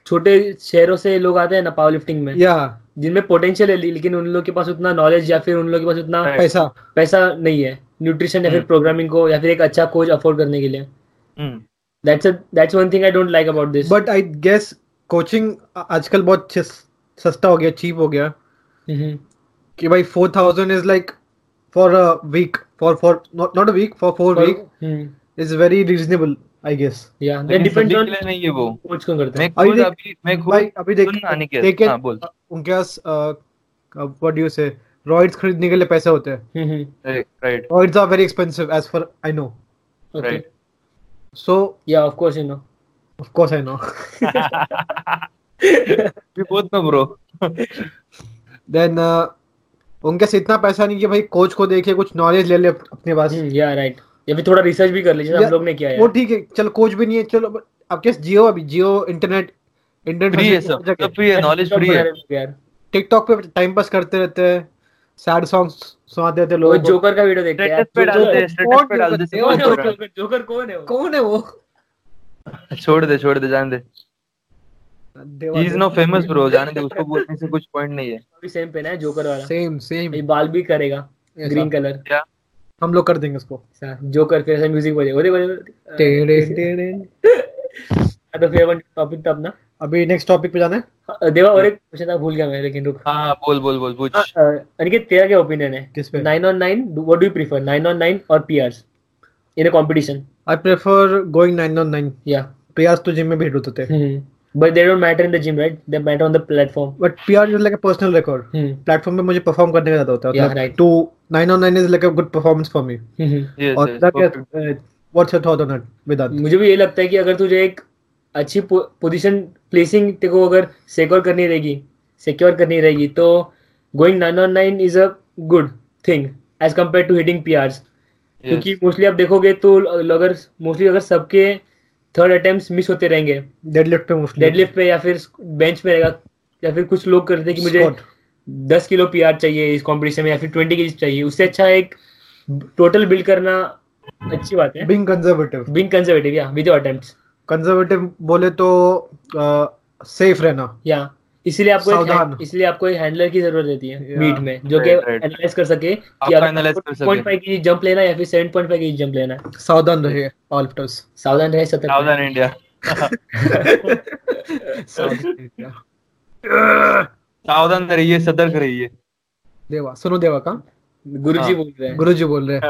छोटे शहरों से लोग आते हैं ना पावर लिफ्टिंग में
या।
जिनमें पोटेंशियल है लेकिन उन लोगों के पास उतना नॉलेज या फिर उन लोग के पास उतना
पैसा।
पैसा नहीं है न्यूट्रिशन या फिर। प्रोग्रामिंग को या फिर एक अच्छा कोच अफोर्ड करने के लिए।
हम्म
that's that's one thing I don't like about this
but I guess coaching आजकल बहुत सस्ता हो गया चीप हो गया। कि भाई four thousand is like for a week for for not not a week for four
For-
week
hmm,
is very reasonable I guess.
yeah, that
लेकिन
depends
सभी
on
के लिए नहीं है वो।
coach कौन करता
मैं
है
खुद
देख-
अभी मैं
भाई
खुद
अभी देख take it-
हाँ बोल।
उनके पास what do you say roids खरीदने के लिए पैसे होते हैं।
Hmm, hmm,
right
roids are very expensive as far I know
okay.
Right.
So
Yeah, of course you know.
Of course I know
we both know bro
then उनके पास इतना पैसा नहीं कि भाई कोच को देखे कुछ नॉलेज ले ले अपने पास।
हम्म, yeah, right. या फिर थोड़ा रिसर्च भी कर लीजिए हम लोग ने किया है वो
ठीक है। चलो कोच भी नहीं है। चलो but आपके जियो अभी? जियो इंटरनेट इंटरनेट
फ्री है सब। सब फ्री है नॉलेज फ्री है।
यार।
टिकटॉक पे टाइम पास करते रहते हैं। सैड सॉन्ग्स सुनाते रहते हैं
वो जोकर का। वीडियो देखते हैं
स्टेटस पे डालते हैं
जोकर-
स्टेटस पे डालते हैं?
कौन है जोकर जोकर कौन है वो?
कौन है वो?
छोड़ दे छोड़ दे जान दे। He is no famous bro जाने दे उसको बोलने से कुछ पॉइंट नहीं है।
अभी सेम पे ना है जोकर वाला।
सेम सेम
ये बाल भी करेगा ग्रीन कलर
क्या?
हम लोग कर देंगे उसको।
जोकर फिर ऐसा म्यूज़िक बजे देखो
टेढ़े टेढ़े
तो फिर अपन टॉपिक तब ना
अभी नेक्स्ट टॉपिक पे जाना है।
हाँ, देवा और एक क्वेश्चन था भूल गया मैं लेकिन रुक।
हाँ बोल बोल बोल पूछ।
हाँ, अनिकेत तेरा क्या ओपिनियन है?
किस पे?
Nine on nine what do you prefer nine on nine और PRs in a competition
I prefer going 9 on 9
या
पीआर तो जिम में भेज होते थे।
But they don't matter in the gym right they matter on the platform
but PR is like a personal record platform पे मुझे perform करने का ज़्यादा होता है।
Yeah,
मतलब
right.
To 9 on 9 is like a good performance for me
Yes,
और
yes,
तेरा क्या
perfect.
What's your thought on it Vedant
मुझे भी ये लगता है कि अगर तुझे एक अच्छी पोजीशन प्लेसिंग तेरे को अगर सिक्योर करनी रहेगी सिक्योर करनी रहेगी तो going nine on nine is a good thing as compare to hitting P
Yes.
क्योंकि मोस्टली आप देखोगे तो अगर मोस्टली अगर सबके थर्ड अटेम्प्ट मिस होते रहेंगे।
डेडलिफ्ट पे मोस्टली
डेडलिफ्ट पे या फिर बेंच पे रहेगा या फिर कुछ लोग करते हैं कि मुझे दस किलो पी चाहिए इस कंपटीशन में या फिर ट्वेंटी के चाहिए उससे अच्छा एक टोटल बिल्ड करना अच्छी बात है।
बीइंग कंजर्वेटिव
बिंग कंजर्वेटिव या विद अटेम्प्ट्स
कंजर्वेटिव बोले तो सेफ़ रहना।
या इसलिए आपको इसलिए आपको एक हैंडलर की ज़रूरत रहती है मीट में जो कि. एनालाइज कर सके कि
कर सके।
2.5 केजी जंप लेना या फिर 7.5 केजी जंप लेना है।
सावधान रहे पावर लिफ्टर्स
सावधान रहे सतर्क
सावधान इंडिया सावधान रहिए। सतर्क रहिए।
देवा सुनो देवा का।
गुरुजी
हाँ।
बोल रहे हैं।
गुरुजी बोल रहे हैं।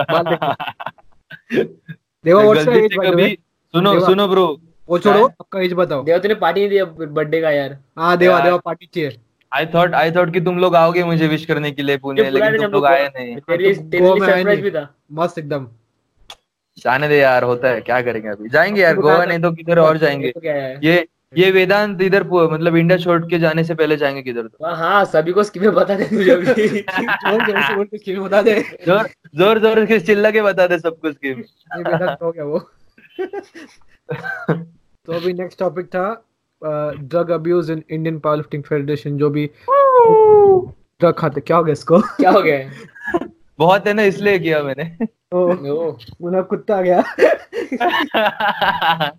देवा व्हाट्स योर
गलती
एज
से
बाय द
कभी
वे
सुनो सुनो ब्रो
वो छोड़ो। आपका एज बताओ।
देवा तूने पार्टी नहीं दिया बर्थडे का यार।
हाँ देवा। देवा पार्टी चाहिए।
आई थॉट आई थॉट कि तुम लोग आओगे मुझे विश करने के लिए पुणे लेकिन तुम लोग आए नहीं।
तेरे लिए
तो
तेरे लिए सरप्राइज़ भी था।
मस्त एकदम।
जाने दे यार होता है क्या करेंगे अभी? जाएँगे यार गोवा नहीं तो किधर और जाएँगे।
तो है।
ये ये वेदांत इधर मतलब इंडिया छोड़ के जाने से पहले जाएँगे किधर तो?
हाँ, हाँ सभी को स्कीमें बता दे तुझे अभी।
ज़ोर ज़ोर से बोल के स्कीम बता दे।
ज़ोर ज़ोर ज़ोर के चिल्ला के बता दे सब कुछ स्कीम
ये वेदांत हो गया वो। तो अभी नेक्स्ट टॉपिक था drug abuse in Indian power lifting federation जो भी ड्रग खाते क्या हो गया इसको?
क्या हो गया?
बहुत है ना इसलिए किया मैंने।
ओ
ओ,
मुना कुत्ता आ गया।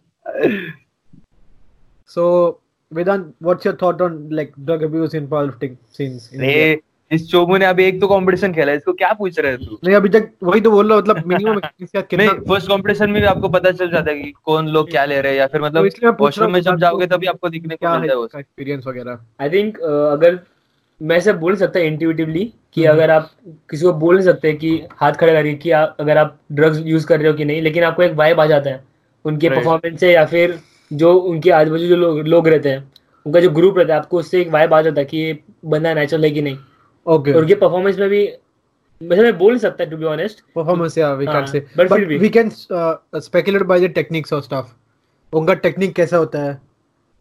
So Vedant what's your thought on like drug abuse in power lifting scenes
इस चोमू ने अभी एक तो कंपटीशन खेला है इसको क्या पूछ रहे तू?
नहीं अभी तक वही तो बोल रहा मतलब मिनिमम कितना
नहीं फ़र्स्ट कंपटीशन में भी आपको पता चल जाता है कि कौन लोग क्या ले रहे हैं या फिर
तो
मतलब
इसलिए मैं पूछ रहा
वॉशरूम में जब जाओगे तभी आपको दिखने
क्या
को
है
मिलता है वो
एक्सपीरियंस वगैरह
आई थिंक अगर मैं ऐसे बोल सकता इंट्यूटिवली कि
हम्म।
अगर आप किसी को बोल नहीं सकते कि हाथ खड़े करिए कि आप अगर आप ड्रग्स यूज़ कर रहे हो कि नहीं लेकिन आपको एक वाइब आ जाता है उनके परफॉर्मेंस से या फिर जो उनके आजू बाजू जो लोग लोग रहते हैं उनका जो ग्रुप रहता है आपको उससे एक वाइब आ जाता है कि ये बंदा नेचुरल है कि नहीं।
ओके
और उनके परफॉर्मेंस में भी मतलब मैं बोल नहीं सकता टू बी ऑनेस्ट
परफॉर्मेंस या we
can
say but
we
can
फिर भी।
द टेक्निक्स और stuff by the techniques or उनका टेक्निक कैसा होता है?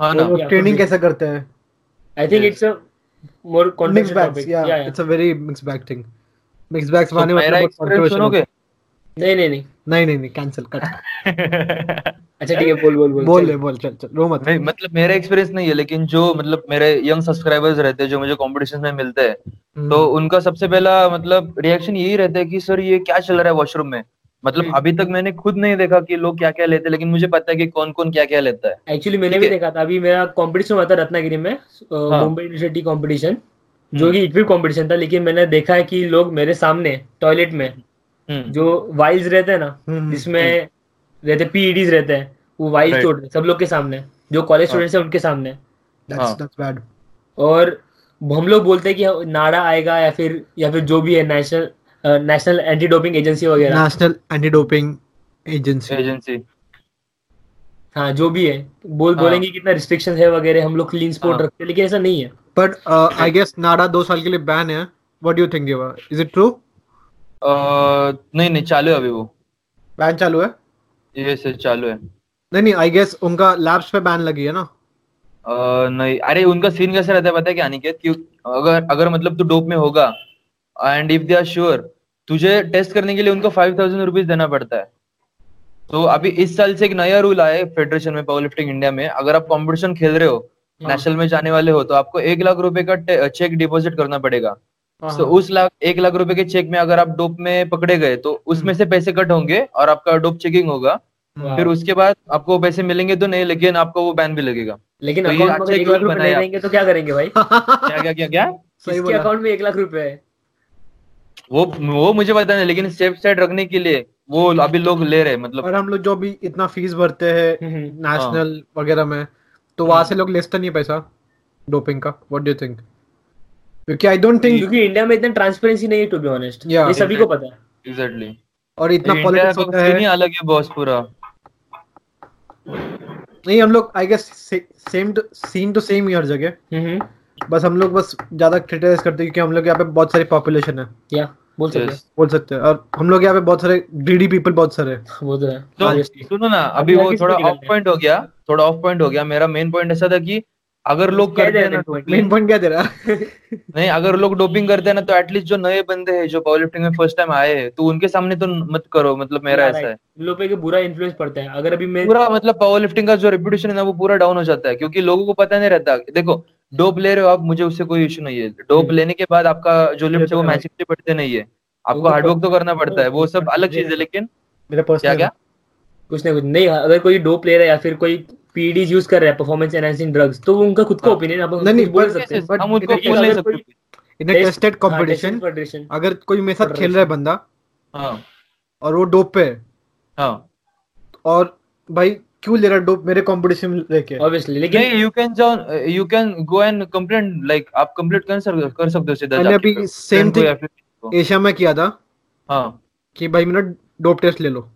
हाँ ना।
ट्रेनिंग कैसा करते हैं?
I think it's a more
context topic या
या
it's a very mix bag thing mix bags माने मतलब कंट्रोवर्सी
सुनोगे?
नहीं नहीं नहीं।
नहीं नहीं नहीं कैंसिल कट
अच्छा ठीक है बोल बोल बोल
बोल बोल चल चल रो मत
नहीं मतलब मेरा एक्सपीरियंस नहीं है लेकिन जो मतलब मेरे यंग सब्सक्राइबर्स रहते हैं जो मुझे कॉम्पिटिशन में मिलते हैं
हम्म,
तो उनका सबसे पहला मतलब रिएक्शन यही रहता है कि सर ये क्या चल रहा है वॉशरूम में? मतलब
हम्म।
अभी तक मैंने खुद नहीं देखा कि लोग क्या क्या लेते हैं लेकिन मुझे पता है कि कौन कौन क्या क्या लेता है।
एक्चुअली मैंने भी देखा था अभी मेरा कंपटीशन हुआ था रत्नागिरी में
हाँ।
मुंबई यूनिवर्सिटी कंपटीशन जो कि इटवी कंपटीशन था लेकिन मैंने देखा है कि लोग मेरे सामने टॉयलेट में
हम्म,
जो वाइल्स रहते हैं ना
हम्म,
जिसमें रहते पीईडीज रहते हैं वो वाइल्स
Right.
रहे सब लोग के सामने जो कॉलेज
हाँ।
स्टूडेंट्स हैं उनके सामने।
That's
हाँ।
that's bad.
और हम लोग बोलते हैं कि नाड़ा आएगा या फिर या फिर जो भी है national national anti doping agency वगैरह।
National anti doping agency
agency
हाँ जो भी है। बोल
हाँ।
बोलेंगे कितना रिस्ट्रिक्शन है वगैरह हम लोग क्लीन स्पोर्ट
हाँ।
रखते हैं लेकिन ऐसा नहीं है।
बट आई गेस नाडा दो साल के लिए बैन है। What do you think is it true
नहीं नहीं चालू है अभी वो।
बैन चालू है?
ये से चालू है।
नहीं नहीं आई गेस उनका लैब्स पे बैन लगी है ना?
अ, नहीं अरे उनका सीन कैसे रहता है पता है क्या अनिकेत? कि अगर अगर मतलब तू डोप में होगा and if they are sure तुझे टेस्ट करने के लिए उनको फाइव थाउज़ेंड रुपीज़ देना पड़ता है। तो अभी इस साल से एक नया रूल आया है फेडरेशन में पावर लिफ्टिंग इंडिया में। अगर आप कंपटीशन खेल रहे हो
हाँ।
नेशनल में जाने वाले हो तो आपको एक लाख रुपए का चेक डिपॉजिट करना पड़ेगा।
हाँ,
तो उस लाख एक लाख रुपए के चेक में अगर आप डोप में पकड़े गए तो उसमें से पैसे कट होंगे और आपका डोप चेकिंग होगा। फिर उसके बाद आपको पैसे मिलेंगे तो नहीं लेकिन आपको वो बैन भी लगेगा।
लेकिन
तो
अकाउंट में
एक
लाख रुपए नहीं रहेंगे तो क्या करेंगे भाई?
क्या क्या क्या क्या?
सही बोला।
अकाउंट में एक लाख रुपए? है
वो वो मुझे पता नहीं लेकिन सेफ़ साइड रखने के लिए वो अभी लोग ले रहे हैं मतलब।
और हम लोग जो भी इतना फ़ीस भरते हैं
हम्म।
नेशनल वगैरह में तो वहाँ से लोग लेते नहीं है पैसा? डोपिंग का व्हाट डू यू थिंक क्योंकि आई डोंट थिंक
क्योंकि इंडिया में इतना ट्रांसपेरेंसी नहीं है टू बी ऑनेस्ट ये सभी को पता है।
एग्जैक्टली
और इतना पॉलिटिक्स होता
ही।
है
अलग है बॉस पूरा।
नहीं हम लोग I guess same to scene तो सेम ही हर जगह।
हम्म
बस हम लोग बस ज़्यादा क्रिटिसाइज करते हैं क्योंकि हम लोग यहाँ पे बहुत सारी पॉपुलेशन है।
या बोल सकते
Yes.
बोल सकते हैं। और हम लोग यहाँ पे बहुत सारे ग्रीडी पीपल बहुत सारे। हैं
हैं वो तो है।
तो सुनो ना अभी
अभी
वो थोड़ा ऑफ़ पॉइंट हो। गया थोड़ा ऑफ़ पॉइंट हो गया। मेरा मेन पॉइंट ऐसा था कि अगर लोग
क्या
करते हैं ना
रहे
मेन पॉइंट क्या दे रहा
नहीं अगर लोग डोपिंग करते हैं ना तो एटलीस्ट जो नए बंदे हैं जो पावर लिफ्टिंग में फ़र्स्ट टाइम आए हैं तो उनके सामने तो मत करो मतलब मेरा ऐसा है।
लोगों पे बुरा इन्फ्लुएंस पड़ता है। अगर अभी मैं
पूरा मतलब पावर लिफ्टिंग का जो रेपुटेशन है ना वो पूरा डाउन हो जाता है क्योंकि लोगों को पता नहीं रहता। देखो डोप ले रहे हो आप मुझे उससे कोई इशू नहीं है। डोप
हम्म।
लेने के बाद आपका जो लिफ्ट
तो
है वो। मैजिकली बढ़ते नहीं है। आपको हार्डवर्क तो करना पड़ता है। वो सब अलग चीज़ है लेकिन
मेरा
क्या
पर्सनल
क्या?
कुछ ना कुछ नहीं। अगर कोई डोप ले रहा है या फिर कोई पीडीज यूज़ कर रहा है परफॉर्मेंस एनहांसिंग ड्रग्स तो उनका खुद का
हाँ।
ओपिनियन आप
नहीं, नहीं,
बोल सकते हैं।
हम उनको बोल नहीं सकते।
इन अ टेस्टेड कंपटीशन अगर कोई मेरे साथ खेल रहा है बंदा
हाँ।
और वो डोप पे है
हाँ।
और भाई क्यों ले रहा है डोप मेरे कंपटीशन में लेके?
ऑब्वियसली लेकिन
you can John you can go and complaint like आप कंप्लेंट कर सक कर सकते हो सीधा
मैंने अभी सेम थिंग एशिया में किया था।
हाँ।
कि भाई मेरा डोप टेस्ट ले लो।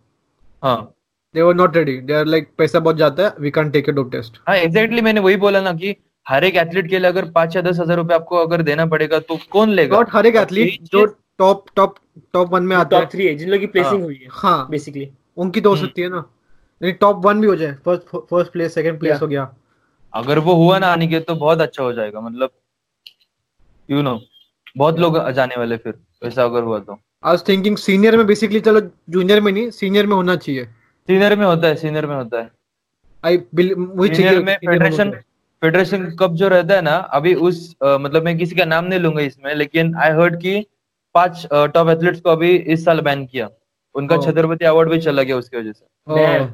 हाँ।
They were not ready they are like पैसा बहुत जाता है we can take a dope test
हाँ एग्जैक्टली मैंने वही बोला ना कि हर एक एथलीट के लिए अगर पाँच या दस हज़ार रुपए आपको अगर देना पड़ेगा तो कौन लेगा?
नॉट हर एक एथलीट जो टॉप टॉप टॉप वन में आता
टॉप
है।
थ्री है जिन लोगों की प्लेसिंग हुई है
हाँ।
बेसिकली
उनकी तो हो
हम्म।
सकती है ना। नहीं टॉप वन भी हो जाए। First first place second place हो गया।
अगर वो हुआ ना आने के तो बहुत अच्छा हो जाएगा। मतलब यू नो बहुत लोग जाने वाले फिर ऐसा अगर हुआ तो।
आई वाज थिंकिंग सीनियर में बेसिकली चलो जूनियर में नहीं सीनियर में होना चाहिए।
सीनियर में होता है सीनियर में होता है।
आई वही
सीनियर में फेडरेशन फेडरेशन कप जो रहता है ना अभी उस अ, मतलब मैं किसी का नाम नहीं लूँगा इसमें लेकिन आई हर्ड कि पाँच टॉप एथलीट्स को अभी इस साल बैन किया। उनका. छत्रपति अवार्ड भी चला गया उसकी वजह से।
Oh.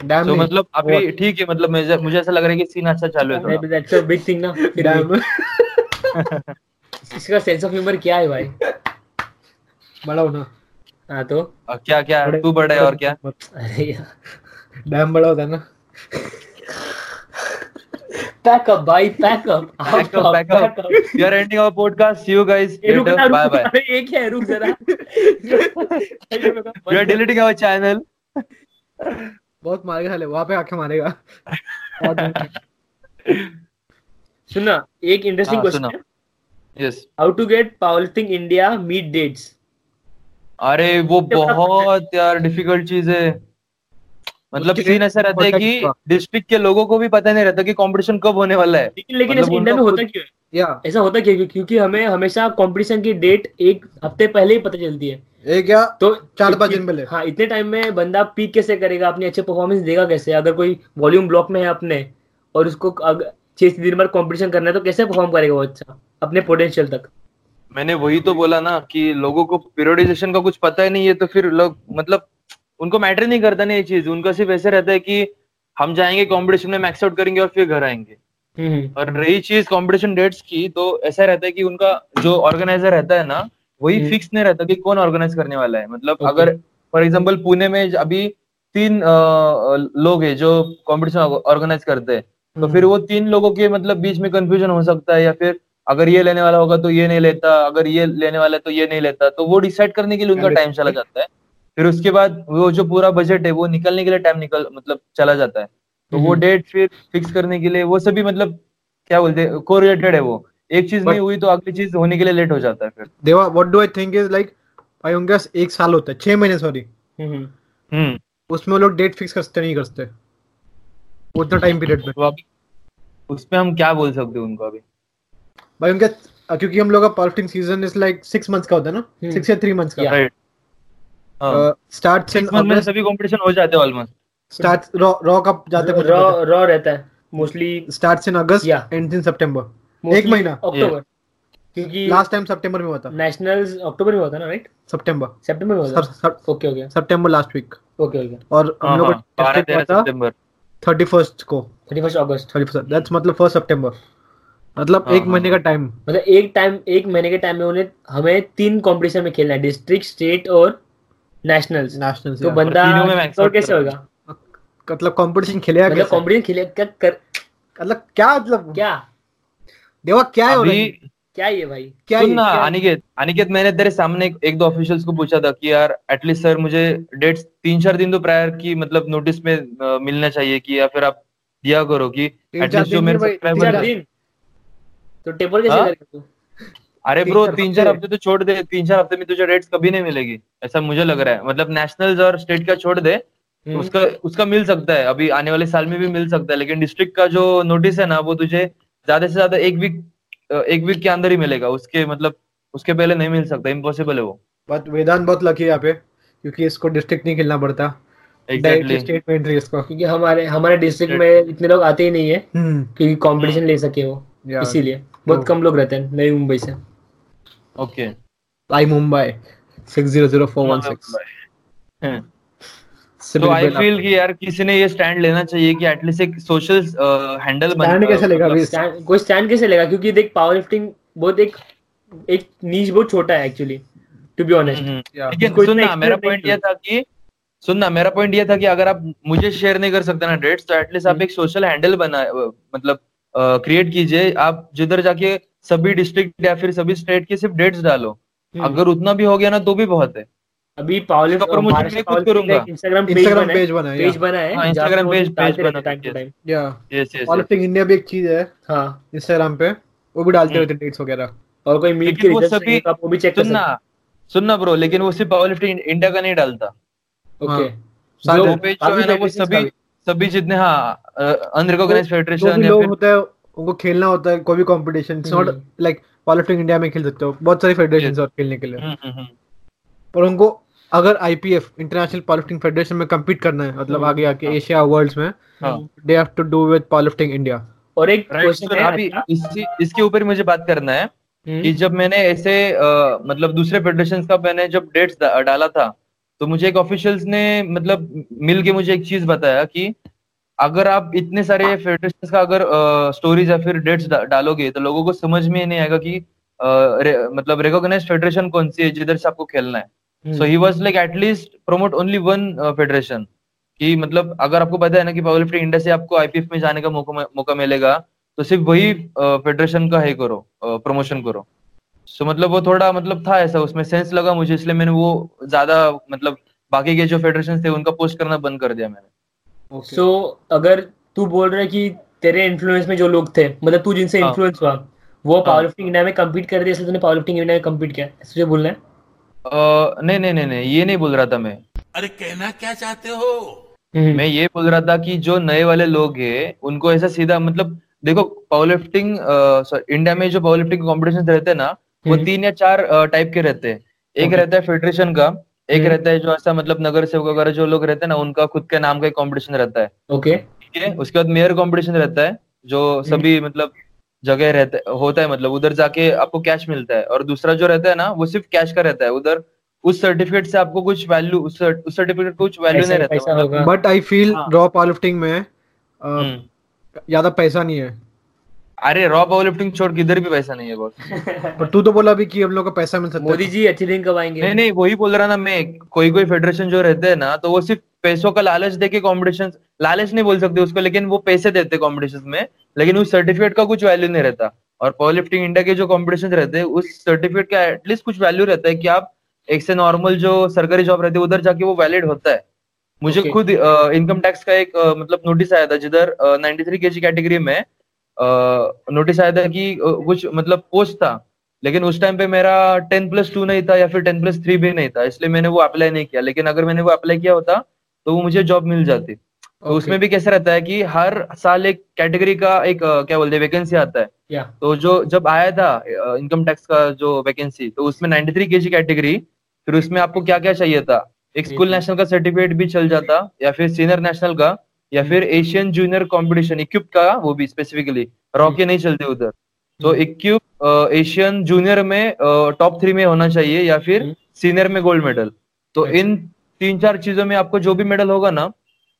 तो। मतलब अभी ठीक है मतलब मुझे मुझे ऐसा लग रहा है कि सीन अच्छा चालू है थोड़ा।
दैट्स अ बिग थिंग ना फिर इसका सेंस ऑफ़ ह्यूमर क्या है भाई?
बड़ा होना
हाँ तो
अ, क्या क्या तू बड़ा है और क्या
अरे यार
डैम बड़ा होता है ना
पैक अप भाई pack up
Pack up, pack up. We are ending our podcast. See you guys
रुक
later. Bye bye.
अरे एक है रुक जरा
We are deleting our channel.
बहुत मारेगा साले वहाँ पे आके मारेगा
सुनना एक इंटरेस्टिंग क्वेश्चन। है
Yes.
How to get powerlifting India meet dates
अरे वो बहुत यार डिफ़िकल्ट चीज़ है। मतलब सीन ऐसा रहता है कि डिस्ट्रिक्ट के लोगों को भी पता नहीं रहता कि कंपटीशन कब होने वाला है।
लेकिन लेकिन
मतलब
ऐसा इंडिया में होता क्यों है?
या।
ऐसा होता क्यों है? क्योंकि हमें हमेशा कंपटीशन की डेट एक हफ़्ते पहले ही पता चलती है।
एक या
तो
चार पाँच दिन पहले।
हाँ इतने टाइम में बंदा पीक कैसे करेगा? अपनी अच्छे परफॉर्मेंस देगा कैसे? अगर कोई वॉल्यूम ब्लॉक में है अपने और उसको छह दिन बाद कॉम्पिटिशन करना है तो कैसे परफॉर्म करेगा वो अच्छा? अपने पोटेंशियल तक।
मैंने वही तो बोला ना कि लोगों को पीरियडाइजेशन का कुछ पता ही नहीं है तो फिर लोग मतलब उनको मैटर नहीं करता ना ये चीज़। उनका सिर्फ़ ऐसे रहता है कि हम जाएँगे कंपटीशन में मैक्स आउट करेंगे और फिर घर आएँगे।
हम्म
और रही चीज़ कंपटीशन डेट्स की तो ऐसा रहता है कि उनका जो ऑर्गेनाइजर रहता है ना वही
हम्म।
फिक्स नहीं रहता कि कौन ऑर्गेनाइज करने वाला है। मतलब
Okay.
अगर फॉर एग्ज़ाम्पल पुणे में अभी तीन लोग है जो कॉम्पिटिशन ऑर्गेनाइज करते हैं तो फिर वो तीन लोगों के मतलब बीच में कंफ्यूजन हो सकता है या फिर अगर ये लेने वाला होगा तो ये नहीं लेता अगर ये लेने वाला है तो ये नहीं लेता तो वो डिसाइड करने के लिए उनका टाइम चला जाता है। फिर उसके बाद वो जो पूरा बजट है वो निकलने के लिए टाइम निकल मतलब चला जाता है। तो वो
हम्म।
डेट फिर फिक्स करने के लिए वो सभी मतलब क्या बोलते हैं कोरिलेटेड है वो। एक चीज़ नहीं हुई तो अगली चीज़ होने के लिए लेट हो जाता है फिर।
Deva what do I think is like भाई उनके पास एक साल होता है छह महीने सॉरी
हम्म।
हम्म।
उसमें वो लोग डेट फिक्स करते नहीं करते। उतना टाइम पीरियड में।
उसमें हम क्या बोल सकते हैं उनको अभी?
भाई उनके क्योंकि हम लोग का politics season is like six months का होता है ना। सिक्स या थ्री मंथ्स का।
राइट हाँ
स्टार्ट इन
Six में सभी कंपटीशन हो जाते हैं almost
start raw raw cup जाते हैं?
रॉ रॉ रहता है मोस्टली
स्टार्ट्स इन अगस्त
Yeah.
एंड्स इन सितंबर एक महीना।
अक्टूबर क्योंकि
लास्ट टाइम सितंबर में हुआ था।
नेशनल्स अक्टूबर में होता है ना राइट
सितंबर
सितंबर में होता है ओके ओके
सितंबर लास्ट वीक
ओके ओके
और हम लोग का टेस्ट हुआ था
सितंबर
थर्टी फ़र्स्ट को।
थर्टी फ़र्स्ट अगस्त
थर्टी फ़र्स्ट दैट्स मतलब फ़र्स्ट सितंबर मतलब
हाँ,
एक
हाँ,
महीने का टाइम
मतलब एक टाइम एक महीने के टाइम में उन्हें हमें तीन कंपटीशन में खेलना है डिस्ट्रिक्ट स्टेट और नेशनल्स
नेशनल
तो बंदा
तीनों में max
तो कैसे होगा?
मतलब कंपटीशन खेलेगा
मतलब कंपटीशन खेले क्या कर
मतलब क्या मतलब
क्या?
देवा क्या है
अभी
और
क्या ये भाई?
क्या
सुन ना अनिकेत अनिकेत मैंने तेरे सामने एक, एक दो ऑफिशियल्स को पूछा था कि यार एटलीस्ट सर मुझे डेट्स तीन चार दिन तो प्रायर की मतलब नोटिस में मिलना चाहिए कि या फिर आप दिया करो कि एटलीस्ट जो मेरे सब्सक्राइबर है।
तो टेबल कैसे
हाँ?
करेगा? तू
अरे ब्रो तीन चार
हफ़्ते।
तो छोड़ दे तीन चार हफ़्ते में तुझे डेट्स कभी नहीं मिलेगी ऐसा मुझे लग रहा है। मतलब नेशनल्स और स्टेट का छोड़ दे
हम्म।
उसका उसका मिल सकता है अभी आने वाले साल में भी मिल सकता है लेकिन डिस्ट्रिक्ट का जो नोटिस है ना वो तुझे ज़्यादा से ज़्यादा एक वीक एक वीक के अंदर ही मिलेगा उसके मतलब उसके पहले नहीं मिल सकता इम्पॉसिबल है वो।
बट वेदांत बहुत लकी है यहाँ पे क्योंकि इसको डिस्ट्रिक्ट नहीं खेलना पड़ता।
एग्जैक्टली
स्टेट में एंट्री इसको
क्योंकि हमारे हमारे डिस्ट्रिक्ट में इतने लोग आते ही नहीं है
हम्म।
क्योंकि कंपटीशन ले सके वो इसीलिए। बहुत
तो-
कम लोग रहते हैं नई मुंबई से।
Okay.
I Mumbai six zero zero four one six
तो आई फील कि यार किसी ने ये स्टैंड लेना चाहिए कि एटलीस्ट एक सोशल हैंडल
Stand कैसे लेगा? अभी?
Stand- कोई स्टैंड कैसे लेगा? क्योंकि देख पावर लिफ्टिंग बहुत एक एक नीच बहुत छोटा है एक्चुअली टू बी ऑनेस्ट.
लेकिन सुन ना मेरा पॉइंट ये था कि सुन ना मेरा पॉइंट ये था कि अगर आप मुझे शेयर नहीं कर सकते ना डेट्स तो एटलीस्ट आप एक सोशल हैंडल बना मतलब क्रिएट कीजिए। आप जिधर जाके सभी डिस्ट्रिक्ट या फिर सभी स्टेट के सिर्फ़ डेट्स डालो।
हम्म।
अगर उतना भी हो गया ना तो भी बहुत है।
अभी पावर
इसका promotion मैं खुद करूँगा।
इंस्टाग्राम पेज
Instagram
बना
है,
पेज बना है
हाँ,
जहाँ पे
Instagram
वो
page-
डालते
page
रहते
बना
टाइम टू
yes.
टाइम
या।
यस यस
पॉलिटिक्स इंडिया भी एक चीज़ है।
हाँ।
इंस्टाग्राम पे वो भी डालते
हम्म।
रहते डेट्स वगैरह।
और कोई मीट
लेकिन
के
वो
रिज़ल्ट
सभी-
आप वो भी चेक कर
सुन ना सुन ना ब्रो लेकिन वो सिर्फ़ पावर लिफ्टिंग इंडिया का नहीं डालता।
ओके
सारे
जो
पेज जो है ना वो सभी सभी जितने हाँ अनरिकॉग्नाइज
जो
फेडरेशन
लोग होता है उनको खेलना होता है कोई भी competition it's not. Like politics India में खेल सकते हो बहुत सारी
Yes.
और खेलने के लिए
हम्म, हम्म, हम्म।
और उनको अगर आईपीएफ इंटरनेशनल पावरलिफ्टिंग फेडरेशन में करना है मतलब। आगे आके एशिया वर्ल्ड्स में
हाँ
they have to do with powerlifting India
और एक क्वेश्चन है
अभी इसी इसके ऊपर मुझे बात करना है कि जब मैंने ऐसे मतलब दूसरे फेडरेशन का मैंने जब डेट्स डाला था तो मुझे एक ऑफिशियल्स ने मतलब मिल के मुझे एक चीज़ बताया कि अगर आप इतने सारे फेडरेशन का अगर स्टोरीज या फिर डेट्स डालोगे तो लोगों को समझ में नहीं आएगा कि अ, रे- मतलब रिकॉग्नाइज फेडरेशन कौन सी है जिधर से आपको खेलना है। So he was like at least promote only one federation कि मतलब अगर आपको पता है ना कि पावर लिफ्टिंग इंडिया से आपको आईपीएफ में जाने का मौका मौका मिलेगा तो सिर्फ़ वही फेडरेशन का है करो प्रमोशन करो। सो मतलब वो थोड़ा मतलब था ऐसा उसमें सेंस लगा मुझे इसलिए मैंने वो ज़्यादा मतलब बाकी के जो फेडरेशन थे उनका पोस्ट करना बंद कर दिया मैंने।
सो अगर तू बोल रहा है कि तेरे इन्फ्लुएंस में जो लोग थे मतलब तू जिनसे
हाँ।
इन्फ्लुएंस हुआ वो पावर लिफ्टिंग इंडिया में कम्पीट कर दिया इसलिए तूने पावर लिफ्टिंग इंडिया में कम्पीट किया। ऐसा तुझे बोलना है?
नहीं नहीं नहीं नहीं ये नहीं बोल रहा था मैं।
अरे कहना क्या चाहते हो?
हम्म,
मैं ये बोल रहा था कि जो नए वाले लोग हैं उनको ऐसा सीधा मतलब देखो पावर लिफ्टिंग इंडिया में जो पावर लिफ्टिंग कॉम्पिटिशन रहते हैं ना वो
हम्म।
तीन या चार टाइप के रहते हैं। एक रहता है फेडरेशन का एक
हम्म।
रहता है जो ऐसा मतलब नगर सेवक वगैरह जो लोग रहते हैं ना उनका खुद के नाम का एक कॉम्पिटिशन रहता है।
ओके।
ठीक है? उसके बाद मेयर कॉम्पिटिशन रहता है जो सभी मतलब जगह रहता होता है मतलब उधर जाके आपको कैश मिलता है। और दूसरा जो रहता है ना वो सिर्फ़ कैश का रहता है। उधर उस सर्टिफिकेट से आपको कुछ वैल्यू उस सर्टिफिकेट कुछ वैल्यू नहीं रहता।
But I feel. Raw powerlifting में
हम्म।
ज़्यादा पैसा नहीं है।
अरे रॉ पावर लिफ्टिंग छोड़ किधर भी पैसा नहीं है बॉस
पर तू तो बोला भी कि हम लोग को पैसा मिल सकता
मोदी जी अच्छे दिन कब आएँगे?
नहीं नहीं वही बोल रहा ना मैं कोई कोई फेडरेशन जो रहते हैं ना तो वो सिर्फ़ पैसों का लालच देके कॉम्पिटिशन लालच नहीं बोल सकते उसको लेकिन वो पैसे देते कॉम्पिटिशन में लेकिन उस सर्टिफिकेट का कुछ वैल्यू नहीं रहता। और पावर लिफ्टिंग इंडिया के जो कॉम्पिटिशन रहते हैं उस सर्टिफिकेट का एटलीस्ट कुछ वैल्यू रहता है कि आप एक से नॉर्मल जो सरकारी जॉब रहती है उधर जाके वो वैलिड होता है। मुझे
Okay.
खुद इनकम टैक्स का एक मतलब नोटिस आया था जिधर ninety three K G category में नोटिस आया था कि कुछ मतलब पोस्ट था लेकिन उस टाइम पे मेरा टेन प्लस टू नहीं था या फिर टेन प्लस थ्री भी नहीं था इसलिए मैंने वो अप्लाई नहीं किया। लेकिन अगर मैंने वो अप्लाई किया होता तो वो मुझे जॉब मिल जाती। तो okay. उसमें भी कैसा रहता है कि हर साल एक कैटेगरी का एक क्या बोलते हैं वैकेंसी आता है।
या
तो जो जब आया था इनकम टैक्स का जो वैकेंसी तो उसमें 93 थ्री के जी कैटेगरी फिर उसमें आपको क्या क्या चाहिए था? एक स्कूल। नेशनल का सर्टिफिकेट भी चल जाता या फिर सीनियर नेशनल का या फिर एशियन जूनियर कंपटीशन इक्विप का वो भी स्पेसिफिकली रॉके नहीं चलते उधर तो
हम्म।
इक्विप एशियन जूनियर में टॉप थ्री में होना चाहिए या फिर
हम्म।
सीनियर में गोल्ड मेडल तो
अच्छा।
इन तीन चार चीज़ों में आपको जो भी मेडल होगा ना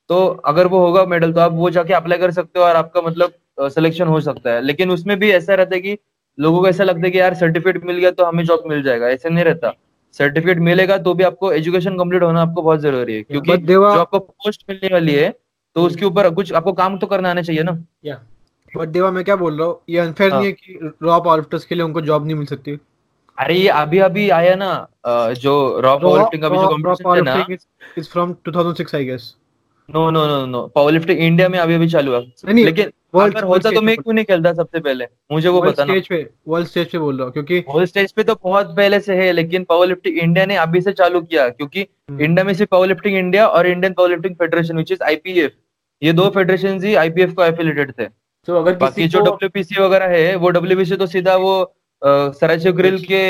तो अगर वो होगा मेडल तो आप वो जाके अप्लाई कर सकते हो और आपका मतलब सिलेक्शन हो सकता है लेकिन उसमें भी ऐसा रहता है कि लोगों को ऐसा लगता है कि यार सर्टिफिकेट मिल गया तो हमें जॉब मिल जाएगा ऐसा नहीं रहता सर्टिफिकेट मिलेगा तो भी आपको एजुकेशन कंप्लीट होना आपको बहुत ज़रूरी है क्योंकि जो आपको पोस्ट मिलने वाली है तो उसके ऊपर कुछ आपको काम तो करना आना चाहिए ना?
या
बट देवा मैं क्या बोल रहा हूँ? ये अनफेयर
हाँ।
नहीं है कि रॉ पावरलिफ्टर्स के लिए उनको जॉब नहीं मिल सकती।
अरे ये अभी अभी आया ना जो रॉ पावर लिफ्टिंग का भी जो कॉम्पिटिशन है ना।
Is from 2006 I guess
no no no no power lifting India में अभी अभी चालू
नहीं,
लेकिन
वर्ल्ड
अगर होता तो मैं क्यों नहीं खेलता सबसे पहले? मुझे वो
वर्ल्ड
बताना।
स्टेज पे वर्ल्ड स्टेज पे बोल रहा हूँ क्योंकि
होल स्टेज पे तो बहुत पहले से है लेकिन पावर लिफ्टिंग इंडिया ने अभी से चालू किया क्योंकि
हम्म।
इंडिया में सिर्फ़ पावर लिफ्टिंग इंडिया और Indian power lifting federation which is IPF ये दो फेडरेशन ही आईपीएफ को एफिलेटेड थे।
तो अगर
बाकी जो
को
डब्ल्यूपीसी वगैरह है वो डब्ल्यूपीसी तो सीधा वो सराचे ग्रिल के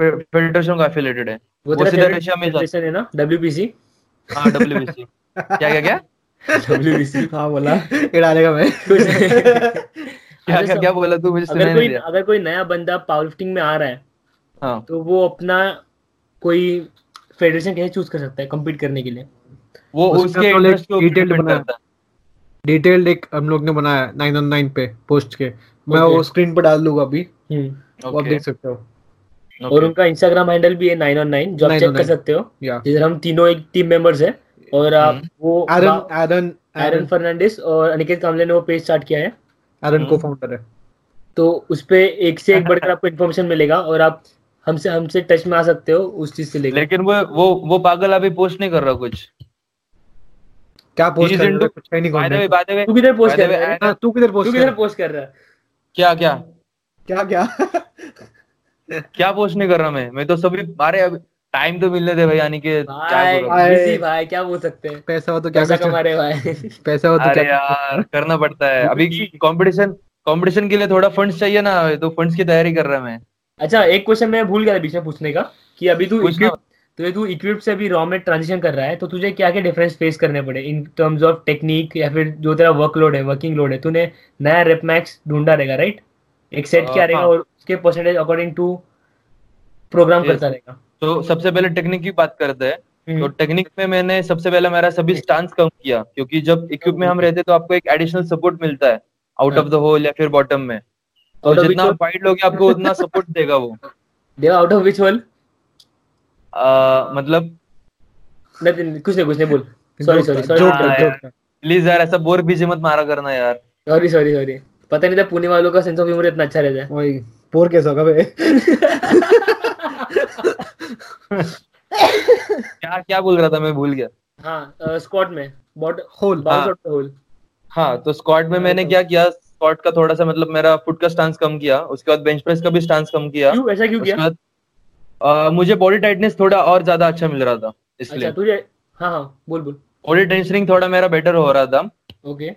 फेडरेशन का एफिलेटेड है।
वो
वो सीधा रशिया में जाता
है। ना? डब्ल्यूपीसी
हाँ डब्ल्यूबीसी क्या क्या क्या?
डब्ल्यूबीसी
हाँ बोला। डालेगा मैं।
क्या क्या क्या बोला तू? मुझे
अगर
सुनाई नहीं
कोई अगर कोई नया बंदा पावर लिफ्टिंग में आ रहा है
हाँ।
तो वो अपना कोई फेडरेशन कैसे चूज़ कर सकता है कम्पीट करने के लिए?
वो
उसके तो
इंटरेस्ट के डिपेंड करता है।
डिटेल्ड एक हम लोग ने बनाया 919 पे पोस्ट के। मैं
Okay.
वो स्क्रीन पर डाल दूँगा अभी।
हम्म।
वो आप देख सकते हो।
Okay.
और उनका इंस्टाग्राम हैंडल भी है नाइन ऑन नाइन जो आप चेक कर सकते हो।
या
जिधर हम तीनों एक टीम मेंबर्स है और आप
हम्म।
वो
एरन एरन
एरन फर्नांडिस और अनिकेत कामले ने वो पेज स्टार्ट किया है।
एरन। को फाउंडर है।
तो उस पे एक से एक बढ़कर आपको इन्फॉर्मेशन मिलेगा और आप हमसे हमसे टच में आ सकते हो उस चीज़ से लेकर।
लेकिन वो वो वो पागल अभी पोस्ट नहीं कर रहा कुछ।
क्या पोस्ट कर रहा है? कुछ है नहीं
by the way by the way
तू किधर पोस्ट कर रहा है?
तू किधर
तू
पोस्ट
किधर
कर
पोस्ट कर रहा है?
क्या क्या?
क्या क्या?
क्या पोस्ट नहीं कर रहा मैं? मैं तो सभी अरे अभी टाइम तो मिलने दे भाई यानी कि
भाई
भाई।
भाई क्या बोल सकते हैं?
पैसा हो तो क्या
पैसा कमा रहे भाई।
पैसा हो तो क्या
यार करना पड़ता है। अभी कंपटीशन कंपटीशन के लिए थोड़ा फंड्स चाहिए ना तो फंड्स की तैयारी कर रहा मैं।
अच्छा एक क्वेश्चन मैं भूल गया था बीच में पूछने का कि अभी तू
पूछना।
equip- तो तू इक्विप से अभी रॉ में ट्रांजिशन कर रहा है तो तुझे क्या क्या डिफरेंस फेस करने पड़े इन टर्म्स ऑफ़ टेक्निक या फिर जो तेरा वर्कलोड है वर्किंग लोड है? तूने नया रेप मैक्स ढूंढा रहेगा राइट एक सेट क्या रहेगा
हाँ।
और उसके परसेंटेज अकॉर्डिंग टू प्रोग्राम करता रहेगा।
तो सबसे पहले टेक्निक की बात करते हैं। तो
हम्म,
टेक्निक में मैंने सबसे पहले मेरा सभी स्टांस कम किया क्योंकि जब इक्विप में हम रहते तो आपको एक एडिशनल सपोर्ट मिलता है आउट ऑफ़ द होल या फिर बॉटम में। तो जितना वाइड लोगे आपको उतना सपोर्ट देगा वो।
Deva out of which whole
आ, मतलब
नहीं कुछ नहीं कुछ नहीं बोल। सॉरी सॉरी सॉरी
हाँ,
जोक जोक
प्लीज़ यार। ऐसा बोर बीजे मत मारा करना यार।
सॉरी सॉरी सॉरी पता नहीं था पुणे वालों का सेंस ऑफ़ ह्यूमर इतना अच्छा रहता है।
वही पोर कैसा होगा बे
क्या क्या बोल रहा था? मैं भूल गया।
हाँ स्क्वाड में। बॉट
होल
बाउंस
हाँ।
आउट द होल
हाँ तो स्क्वाड में मैंने क्या किया? स्क्वाड का थोड़ा सा मतलब मेरा फुट का स्टांस कम किया। उसके बाद बेंच प्रेस का भी स्टांस कम किया।
क्यों? ऐसा क्यों किया?
आ, मुझे बॉडी टाइटनेस थोड़ा और ज़्यादा अच्छा मिल रहा था इसलिए।
अच्छा तुझे हाँ हाँ बोल बोल।
बॉडी टेंशनिंग थोड़ा मेरा बेटर हो रहा था।
Okay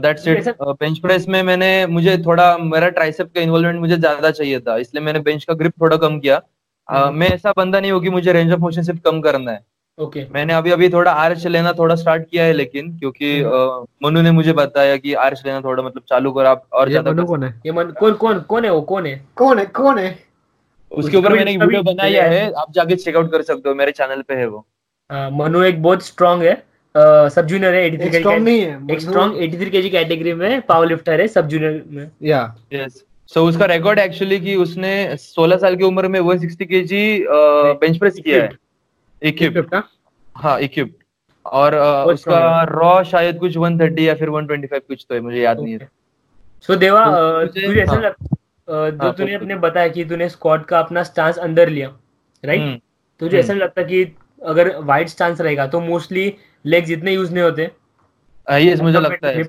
that's it bench press में मैंने मुझे थोड़ा मेरा ट्राइसेप का इन्वॉल्वमेंट मुझे ज़्यादा चाहिए था इसलिए मैंने बेंच का ग्रिप थोड़ा कम किया।
हम्म।
मैं ऐसा बंदा नहीं हूँ कि मुझे रेंज ऑफ़ मोशन सिर्फ़ कम करना है।
Okay okay.
मैंने अभी अभी थोड़ा आर्च लेना थोड़ा स्टार्ट किया है लेकिन क्योंकि
हम्म।
मनु ने मुझे बताया कि आर्च लेना थोड़ा मतलब चालू कर आप और ज़्यादा
कौन है।
ये मन कौन कौन कौन है वो? कौन है?
कौन है? कौन है?
उसके ऊपर मैंने एक वीडियो बनाया है आप जाके चेकआउट कर सकते हो मेरे चैनल पे है वो।
हाँ, मनु एक बहुत स्ट्रांग है। सब जूनियर है 83
एक स्ट्रॉन्ग नहीं है
एक
मनु-
स्ट्रांग 83 केजी कैटेगरी में पावर लिफ्टर है सब जूनियर में।
या।
यस सो उसका रिकॉर्ड एक्चुअली कि उसने 16 साल की उम्र में 160 केजी बेंच प्रेस किया है। इक्विप
हाँ?
हाँ इक्विप और अ, उसका रॉ शायद कुछ 130 या फिर 125 कुछ तो है मुझे याद नहीं है।
सो देवा
तो मुझे-
तुझे ऐसा
हाँ।
लग अ, जो
हाँ,
तूने अपने बताया कि तूने स्क्वाड का अपना स्टांस अंदर लिया राइट
हम्म,
तुझे
हम्म।
ऐसा नहीं लगता कि अगर वाइड स्टांस रहेगा तो मोस्टली लेग इतने यूज़ नहीं होते
हाँ, ये मुझे लगता है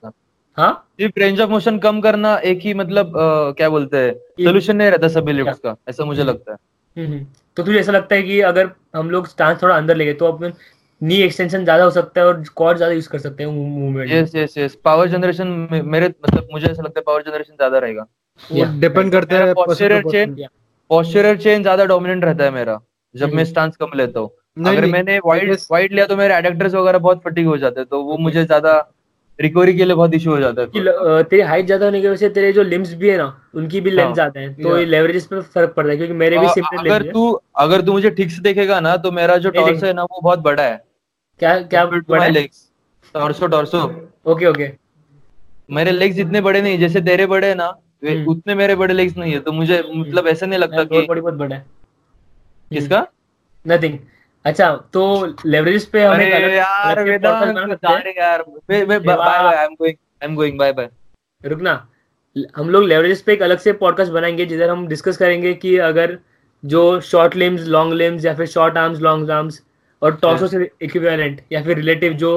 हाँ।
सिर्फ़ रेंज ऑफ़ मोशन कम करना एक ही मतलब अ, क्या बोलते हैं सोल्यूशन नहीं रहता सभी लिफ्ट्स का ऐसा मुझे लगता है।
हम्म, हम्म। तो तुझे ऐसा लगता है कि अगर हम लोग स्टांस थोड़ा अंदर लेंगे तो अपन नी एक्सटेंशन ज़्यादा हो सकता है और क्वाड ज़्यादा यूज़ कर सकते हैं movement
yes yes yes power generation मेरे मतलब मुझे ऐसा लगता है पावर जनरेशन ज़्यादा रहेगा।
वो डिपेंड करता है
chain-
person.
पोस्चरर चेन ज़्यादा डोमिनेंट रहता है मेरा जब मैं। स्टांस कम लेता हूँ। अगर मैंने वाइड वाइड लिया तो मेरे एडेक्टर्स वगैरह बहुत फटीग हो जाते हैं तो वो मुझे ज़्यादा रिकवरी के लिए बहुत इशू हो जाता है।
तेरी हाइट ज़्यादा होने की वजह से तेरे जो लिम्स भी है ना उनकी भी लेंथ
हाँ।
ज़्यादा है तो पे फ़र्क पड़ता है क्योंकि मेरे भी सिमिलर
अगर तू अगर तू मुझे ठीक से देखेगा ना तो मेरा जो टॉर्सो है ना वो बहुत बड़ा है।
क्या क्या बड़ा है?
Legs torso torso
okay okay
मेरे लेग्स इतने बड़े नहीं जैसे तेरे बड़े है ना
हम्म।
उतने मेरे बड़े लेग्स नहीं है तो मुझे मतलब ऐसा नहीं लगता कि
बॉडी बहुत बड़ा। है
किसका
नथिंग अच्छा तो लेवरेज पे हम
अरे यार वेदांत
हैं।
यार। Bye bye I am going I am going bye bye
रुकना। हम लोग लेवरेजेस पे एक अलग से पॉडकास्ट बनाएँगे जिधर हम डिस्कस करेंगे कि अगर जो शॉर्ट लिम्स लॉन्ग लिम्स या फिर शॉर्ट आर्म्स लॉन्ग आर्म्स और टॉर्सो से इक्विवेलेंट या फिर रिलेटिव जो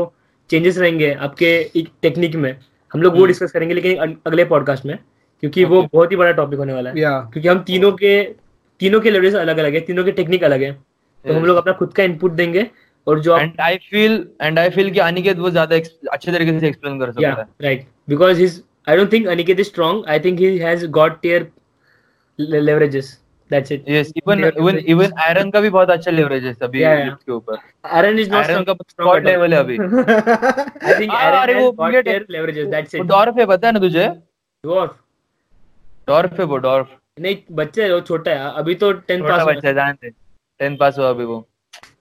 चेंजेस रहेंगे आपके टेक्निक में हम लोग वो
हम्म।
डिस्कस करेंगे लेकिन अगले पॉडकास्ट में। क्योंकि
okay.
वो बहुत ही बड़ा टॉपिक होने वाला है।
Yeah.
क्योंकि हम तीनों के तीनों के लेवल अलग अलग है तीनों के टेक्निक अलग है। तो हम लोग अपना खुद का इनपुट देंगे और जो
I feel and I feel की अनिकेत वो ज़्यादा अच्छे तरीके से एक्सप्लेन कर सकता है।
Right because he I don't think Aniket is strong I think he got tier leverages that's it
yes even even even iron ऊपर। आयरन
इज़
नॉट स्ट्रांग का स्पॉट ना तुझे? डॉर्फ है वो डॉर्फ।
नहीं बच्चे है वो छोटा है। अभी तो 10
छोटा
पास
बच्चा जान दे। टेंथ पास हुआ अभी वो।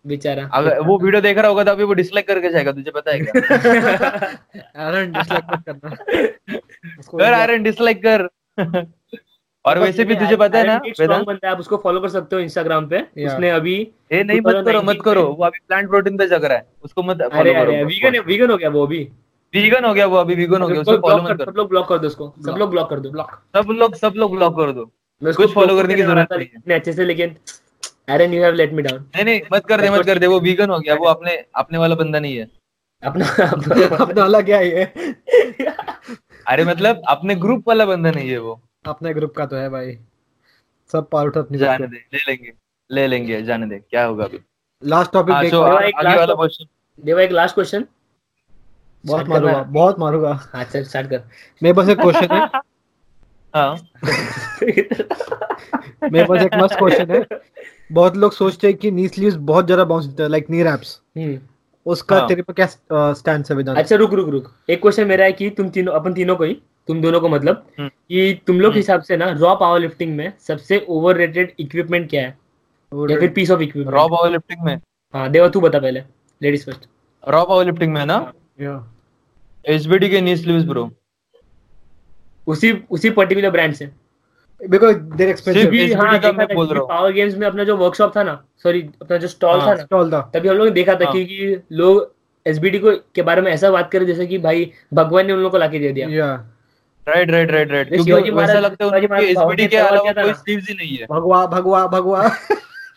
बेचारा।
अगर वो वीडियो देख रहा होगा तो अभी वो डिसलाइक करके जाएगा तुझे पता है क्या?
Aaron, dislike मत करना।
कर आयरन डिसलाइक कर। और वैसे भी तुझे पता है ना वेदांत?
बनता है आप उसको फॉलो कर सकते हो इंस्टाग्राम पे। उसने अभी
ए नहीं मत करो मत करो। वो अभी प्लांट प्रोटीन पे जग रहा है। उसको मत फॉलो करो।
वीगन वीगन हो गया वो अभी।
वीगन हो गया वो अभी वीगन हो गया उसको फॉलो मत
कर सब लोग ब्लॉक कर दो उसको। सब लोग ब्लॉक कर दो
block.
सब लोग सब लोग ब्लॉक कर दो। कुछ
promote
करने की ज़रूरत नहीं है।
अच्छे से लेकिन Aaron you have let me down
नहीं नहीं मत कर दे मत कर दे वो वीगन हो गया वो अपने अपने वाला बंदा नहीं है।
अपना अपना
अलग क्या है?
अरे मतलब अपने ग्रुप वाला बंदा नहीं है वो।
अपने ग्रुप का तो है भाई। सब पार उठा अपनी
जाने दे ले लेंगे ले लेंगे जाने दे क्या होगा अभी।
लास्ट टॉपिक
हाँ
देख
एक
वाला क्वेश्चन
देवा एक लास्ट क्वेश्चन
बहुत मारूँगा बहुत मारूँगा।
हाँ चल स्टार्ट कर।
मेरे पास एक क्वेश्चन है।
हाँ।
मेरे पास एक मस्त क्वेश्चन है। बहुत लोग सोचते हैं कि नी स्लीव्स बहुत ज़्यादा बाउंस देते हैं लाइक नी रैप्स
हम्म,
उसका
हाँ।
तेरे पे क्या स्टैंड है वेदांत
अच्छा रुक रुक रुक। एक क्वेश्चन मेरा है कि तुम तीनों अपन तीनों को ही तुम दोनों को मतलब
हम्म।
कि तुम लोग के
हम्म।
हिसाब से ना रॉ पावर लिफ्टिंग में सबसे ओवररेटेड इक्विपमेंट क्या है? या फिर piece of equipment raw
power lifting में?
हाँ देवा तू बता पहले ladies first
raw power lifting में ना? एचबीडी के नी स्लीव्स ब्रो
उसी उसी पर्टिकुलर ब्रांड से।
बिकॉज़ देर एक्सपेंसिव
हाँ
मैं बोल रहा हूँ।
पावर गेम्स में अपना जो वर्कशॉप था ना सॉरी अपना जो स्टॉल
हाँ,
था ना
स्टॉल था।
तभी हम लोग ने देखा था
हाँ।
क्योंकि लोग एसबीडी को के बारे में ऐसा बात करे जैसे कि भाई भगवान ने उन लोगों को लाके दे दिया।
या
राइट राइट राइट राइट क्योंकि
शिवाजी
वैसा लगता है उनको एसबीडी के अलावा कोई स्लीव्स ही नहीं है।
भगवा भगवा भगवा।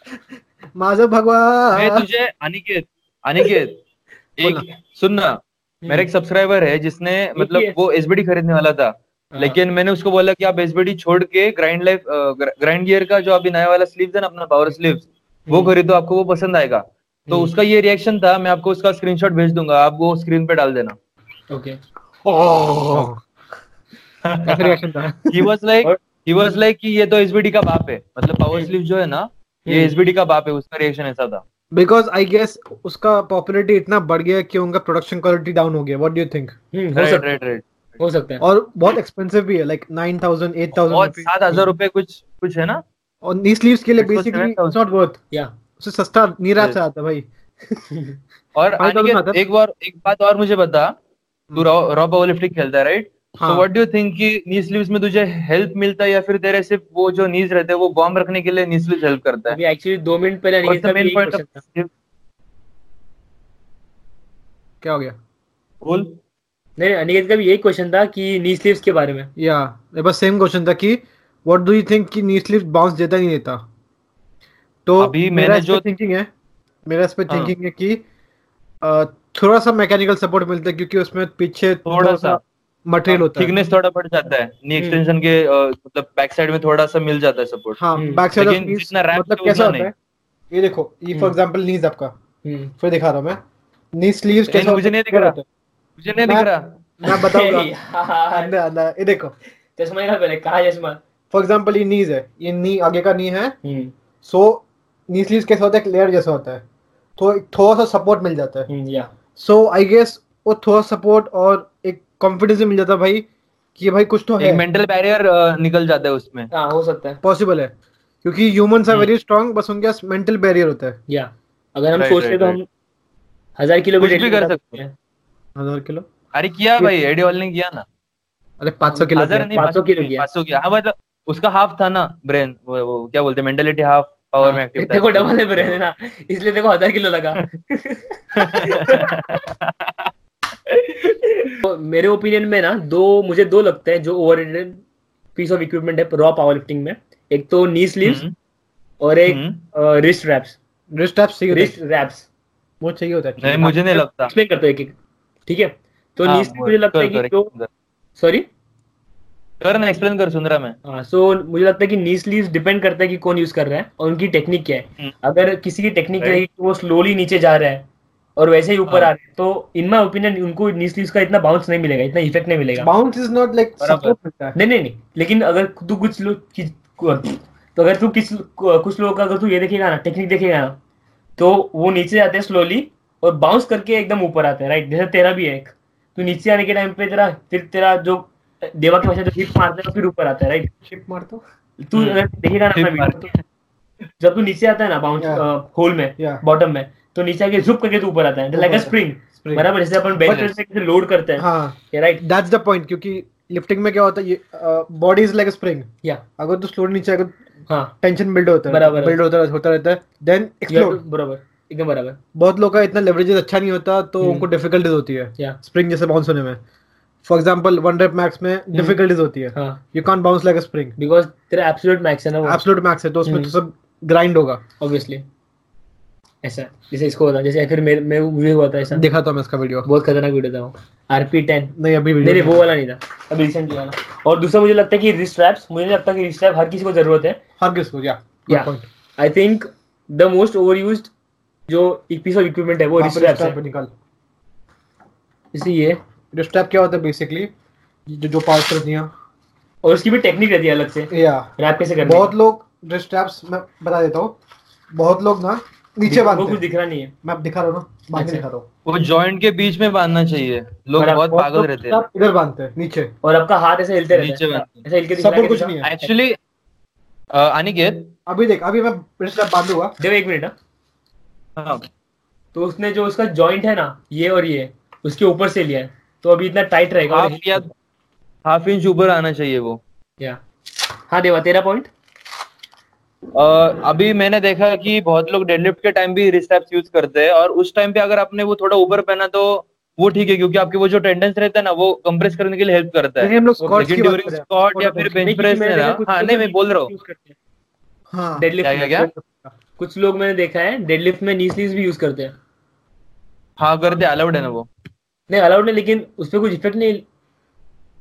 माझं भगवा।
मैं तुझे अनिकेत अनिकेत एक। सुनना। मेरा एक सब्सक्राइबर है जिसने मतलब वो एसबीडी खरीदने वाला था।
हाँ।
लेकिन मैंने उसको बोला कि आप एसबीडी छोड़ के ग्राइंड लाइफ ग्राइंड गियर का जो अभी नया वाला स्लीव्स है ना अपना पावर स्लीव्स वो
हम्म।
खरीदो आपको वो पसंद आएगा। तो
हम्म।
उसका ये रिएक्शन था मैं आपको उसका स्क्रीनशॉट भेज दूँगा आप वो स्क्रीन पे डाल देना।
ओके
रिएक्शन था?
He was like he was like कि ये तो एसबीडी का बाप है। मतलब पावर स्लीव जो है ना ये। एसबीडी का बाप है उसका रिएक्शन ऐसा था।
बिकॉज़ आई गेस उसका पॉपुलैरिटी इतना बढ़ गया कि उनका प्रोडक्शन क्वालिटी डाउन हो गया. What do you think
hmm, हो सकता है। हो सकता है।
और बहुत एक्सपेंसिव भी है लाइक 9000
और
8000
सात हज़ार रुपए कुछ कुछ है ना?
और नी स्लीव्स के लिए बेसिकली इट्स नॉट वर्थ
या
उससे सस्ता नी रैप
Yes.
से आता भाई.
और। एक बार एक बात और मुझे बता। तू रॉ रॉ पावर लिफ्टिंग खेलता है राइट
हाँ।
तो व्हाट डू यू थिंक कि नी स्लीव्स में तुझे हेल्प मिलता है या फिर तेरे सिर्फ़ वो जो नीज रहते हैं वो वार्म रखने के लिए नी स्लीव्स हेल्प करता है?
अभी एक्चुअली दो मिनट पहले
क्या हो गया?
बोल।
नहीं अनिकेत का भी यही क्वेश्चन था कि नी स्लीव्स के बारे में।
या मेरे पास सेम क्वेश्चन था कि व्हाट डू यू थिंक कि नी स्लीव बाउंस देता नहीं देता? तो
अभी
मेरा
जो-
थिंकिंग है मेरा इस पे
हाँ।
थिंकिंग है कि थोड़ा सा मैकेनिकल सपोर्ट मिलता है क्योंकि उसमें पीछे
थोड़ा सा।
मटेरियल होता है।
थिकनेस थोड़ा बढ़ जाता है। नी
हम्म।
एक्सटेंशन के मतलब बैक साइड में थोड़ा सा मिल जाता है सपोर्ट
हाँ
हम्म,
बैक साइड ऑफ़
लेकिन
नीज
जितना रैप
मतलब कैसा होता है? ये देखो ये फॉर
हम्म।
एग्जांपल नीज आपका।
हम्म।
फिर दिखा रहा हूँ मैं। नी स्लीव्स कैसा
मुझे नहीं दिख रहा।
है?
मुझे नहीं दिख रहा।
मैं बताऊँगा। अंदर अंदर ये देखो।
चश्मा निकाल पहले कहा चश्मा?
फॉर एग्जांपल ये नीज है। ये नी आगे का नी है।
हम्म,
सो नी स्लीव्स कैसा होता है? एक लेयर जैसा होता है। तो थोड़ा सा सपोर्ट मिल जाता है।
हम्म, या।
सो आई गेस वो थोड़ा सपोर्ट और एक कॉन्फिडेंस मिल जाता भाई कि भाई कुछ तो है।
मेंटल बैरियर निकल जाता है उसमें।
हाँ हो सकता है।
पॉसिबल है। क्योंकि ह्यूमंस आर। वेरी स्ट्रांग बस उनके पास मेंटल बैरियर होता है।
या अगर हम
Right,
सोचते तो हम हज़ार
कुछ भी कर सकते
हैं।
हज़ार किलो?
अरे किया भाई एडी हॉल ने किया ना।
अरे 500 किलो
हज़ार। नहीं
500 किलो किया।
500 किया। हाँ मतलब उसका हाफ़ था ना ब्रेन वो, वो क्या बोलते हैं मेंटेलिटी हाफ़ पावर में एक्टिव
देखो डबल है ब्रेन ना। इसलिए देखो हज़ार किलो लगा। तो मेरे ओपिनियन में ना दो मुझे दो लगते हैं जो ओवर पीस ऑफ़ इक्विपमेंट है रॉ पावर लिफ्टिंग में। एक तो नी स्लीव्स
हम्म,
और एक। रिस्ट रैप्स
रिस्ट चाहिए
रिस्ट रैप्स
वो चाहिए होता
नहीं
है
मुझे नहीं लगता।
एक्सप्लेन करते एक एक ठीक है? तो
हाँ,
नी स्लीव मुझे लगता है कि जो सॉरी
कर ना एक्सप्लेन कर सुन रहा मैं।
हाँ सो मुझे लगता है कि नी स्लीव्स डिपेंड करता है कि कौन यूज़ कर रहा है और उनकी टेक्निक क्या है।
हम्म।
अगर किसी की टेक्निक. रहेगी कि वो स्लोली नीचे जा रहा है। और वैसे ही ऊपर
हाँ।
आ रहे हैं तो इन माई ओपिनियन उनको नी स्लीव्स का इतना बाउंस नहीं मिलेगा इतना इफ़ेक्ट नहीं मिलेगा।
बाउंस इज़ नॉट लाइक
नहीं नहीं नहीं लेकिन अगर तू कुछ लोग तो अगर तू किस कुछ लोगों का अगर तू ये देखेगा ना टेक्निक देखेगा ना तो वो नीचे जाते हैं स्लोली और बाउंस करके एकदम ऊपर आते हैं राइट जैसे तेरा भी है एक तू नीचे आने के टाइम पे तेरा फिर तेरा जो देवा की भाषा जो हिप मारता है फिर ऊपर आता है राइट
शिप मार दो
तू
हम्म।
अगर देखेगा ना तो जब तू नीचे आता है ना बाउंस होल में बॉटम में तो नीचे आके झुक करके तू ऊपर आता है। लाइक अ स्प्रिंग बराबर जैसे अपन बेंच प्रेस से लोड करते हैं।
हाँ।
राइट
दैट्स द पॉइंट क्योंकि लिफ्टिंग में क्या होता है body is like a spring
या
अगर तू स्लो नीचे अगर
हाँ।
टेंशन बिल्ड होता है
बराबर।
बिल्ड होता होता रहता है देन एक्सप्लोड
बराबर। एकदम बराबर।
बहुत लोग का इतना लेवरेजेस अच्छा नहीं होता तो
हम्म।
उनको डिफिकल्टीज होती है।
या
स्प्रिंग जैसे बाउंस होने में। For example one rep max में डिफिकल्टीज होती है।
हाँ।
You can't bounce like a spring
because तेरा एब्सोल्यूट मैक्स है ना
एब्सोल्यूट मैक्स है तो उसमें। तो सब ग्राइंड होगा।
ऑब्वियसली ऐसा जैसे इसको होता जैसे फिर मेरे में मुझे हुआ था ऐसा।
देखा था मैं इसका वीडियो
बहुत खतरनाक वीडियो था वो। आरपी टेन
नहीं अभी
नहीं नहीं वो वाला नहीं था। अभी रिसेंटली वाला। और दूसरा मुझे लगता है कि रिस्ट स्ट्रैप्स मुझे लगता कि रिस्ट स्ट्रैप हर किसी को ज़रूरत है।
हर किस को या
या I think the most over used जो एक पीस ऑफ़ इक्विपमेंट है वो रिस्ट है।
निकाल।
जैसे ये।
रिस्ट स्ट्रैप क्या होता है बेसिकली जो जो हैं।
और उसकी भी टेक्निक रहती है अलग से।
या
रैप कैसे करनी
बहुत लोग रिस्ट स्ट्रैप्स मैं बता देता हूँ। बहुत लोग ना नीचे
वो
बांधते
कुछ दिख रहा नहीं है।
मैं दिखा रहा हूँ ना बाँध के
अच्छा।
दिखा रहा हूँ।
वो जॉइंट के बीच में बांधना चाहिए। लोग बहुत पागल
लोग
रहते हैं।
इधर बांधते हैं नीचे।
और आपका हाथ ऐसे हिलते रहता
नीचे बांधते हैं।
ऐसे हिल के दिख
सपोर्ट कुछ नहीं है।
एक्चुअली अनिकेत
अभी देख अभी मैं स्ट्रैप बांधूँगा।
देखो एक मिनट हाँ।
हाँ,
तो उसने जो उसका जॉइंट है ना ये और ये उसके ऊपर से लिया है। तो अभी इतना टाइट रहेगा।
हाफ़ इंच ऊपर आना चाहिए वो।
क्या हाँ देवा तेरा पॉइंट
अभी मैंने देखा कि बहुत लोग डेडलिफ्ट के टाइम भी रिस्टेप्स यूज़ करते हैं और उस टाइम पे अगर आपने वो थोड़ा ऊपर पहना तो वो ठीक है क्योंकि आपके वो जो टेंडेंस रहता है ना वो कंप्रेस करने के लिए हेल्प करता है।
लेकिन हम लोग
स्क्वाट या फिर बेंच प्रेस में ना। हाँ नहीं मैं बोल रहा हूँ।
हाँ।
डेडलिफ्ट
क्या- क्या-?
कुछ लोग मैंने देखा है डेडलिफ्ट में नी स्लीव्स भी यूज़ करते हैं।
हाँ करते अलाउड है ना वो।
नहीं अलाउड नहीं लेकिन उस पर कुछ इफ़ेक्ट नहीं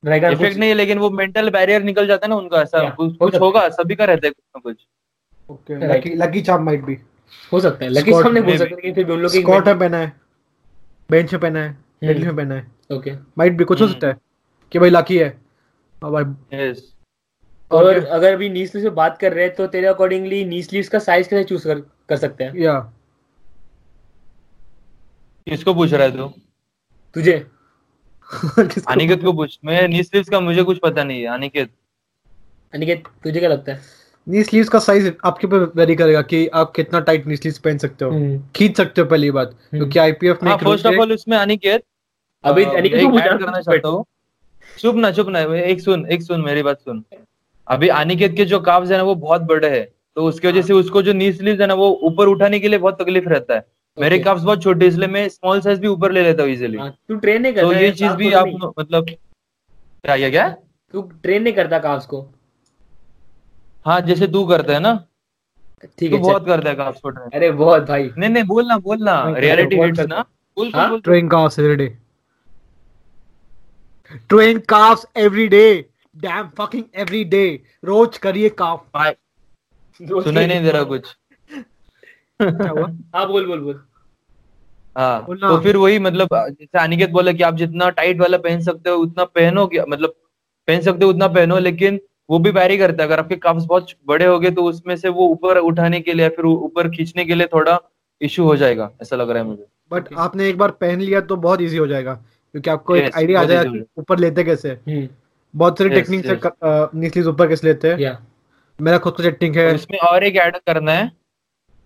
रहेगा
इफ़ेक्ट नहीं है लेकिन वो मेंटल बैरियर निकल जाता है ना उनका ऐसा कुछ
हो है।
होगा सभी का रहता है कुछ ना कुछ।
ओके लकी माइट बी
हो सकता है। लकी बोल सकते हैं लेकिन फिर भी उन लोग की
स्क्वाट में पहना है। बेंच पहना है। में पहना है।
ओके
माइट भी कुछ हो
हम्म।
सकता है कि भाई लकी है। हाँ भाई
यस
और
Okay.
अगर अभी नी स्लीव से बात कर रहे हैं तो तेरे अकॉर्डिंगली नी स्लीव्स का साइज़ कैसे चूज़ कर कर सकते हैं?
या
किसको पूछ रहा है तू?
तुझे।
अनिकेत को पूछ? मैं नी स्लीव्स का मुझे कुछ पता नहीं है। अनिकेत।
अनिकेत तुझे क्या लगता है?
नी स्लीव्स का साइज़ आपके ऊपर वेरी करेगा कि आप कितना टाइट नी स्लीव्स पहन सकते हो।
हम्म।
खींच सकते हो पहली बात। क्योंकि आईपीएफ में
हाँ फ़र्स्ट ऑफ़ ऑल उसमें अनिकेत
अभी
अ,
अनिकेत को
ऐड करना चाहता हूँ। चुप ना चुप ना एक सुन एक सुन मेरी बात सुन। अभी अनिकेत के जो काव्स है ना वो बहुत बड़े हैं। तो उसकी वजह से उसको जो नी स्लीव्स है ना वो ऊपर उठाने के लिए बहुत तकलीफ़ रहता है। मेरे. काफ्स बहुत छोटे इसलिए मैं स्मॉल साइज़ भी ऊपर ले लेता हूँ इजिली
हाँ, तू ट्रेन नहीं
तो
करता
ये चीज़ भी आप मतलब क्या क्या क्या?
तू ट्रेन नहीं करता काफ्स को।
हाँ जैसे तू करता है ना।
ठीक
तू
है
बहुत
चल।
करता है काफ्स को ट्रेन
अरे बहुत भाई।
नहीं नहीं बोलना बोलना। रियलिटी हिट्स ना। बोल
हाँ?
बोल
train calves every day train calves every day damn fucking every day रोज करिए calf
भाई सुनाई नहीं दे रहा कुछ।
हाँ बोल बोल बोल।
हाँ तो फिर वही मतलब जैसे अनिकेत बोला कि आप जितना टाइट वाला पहन सकते हो उतना पहनो कि मतलब पहन सकते हो उतना पहनो लेकिन वो भी वैरी करता है। अगर आपके कफ्स बहुत बड़े हो गए तो उसमें से वो ऊपर उठाने के लिए फिर ऊपर खींचने के लिए थोड़ा इशू हो जाएगा ऐसा लग रहा है मुझे।
But okay. आपने एक बार पहन लिया तो बहुत इजी हो जाएगा क्योंकि आपको
yes, एक
आइडिया आ जाएगा ऊपर लेते कैसे।
हम्म।
बहुत सारी
Yes,
टेक्निक से
yes.
नीस्लीज ऊपर कैसे लेते हैं।
या
मेरा खुद का टेक्निक है।
इसमें और एक ऐड करना है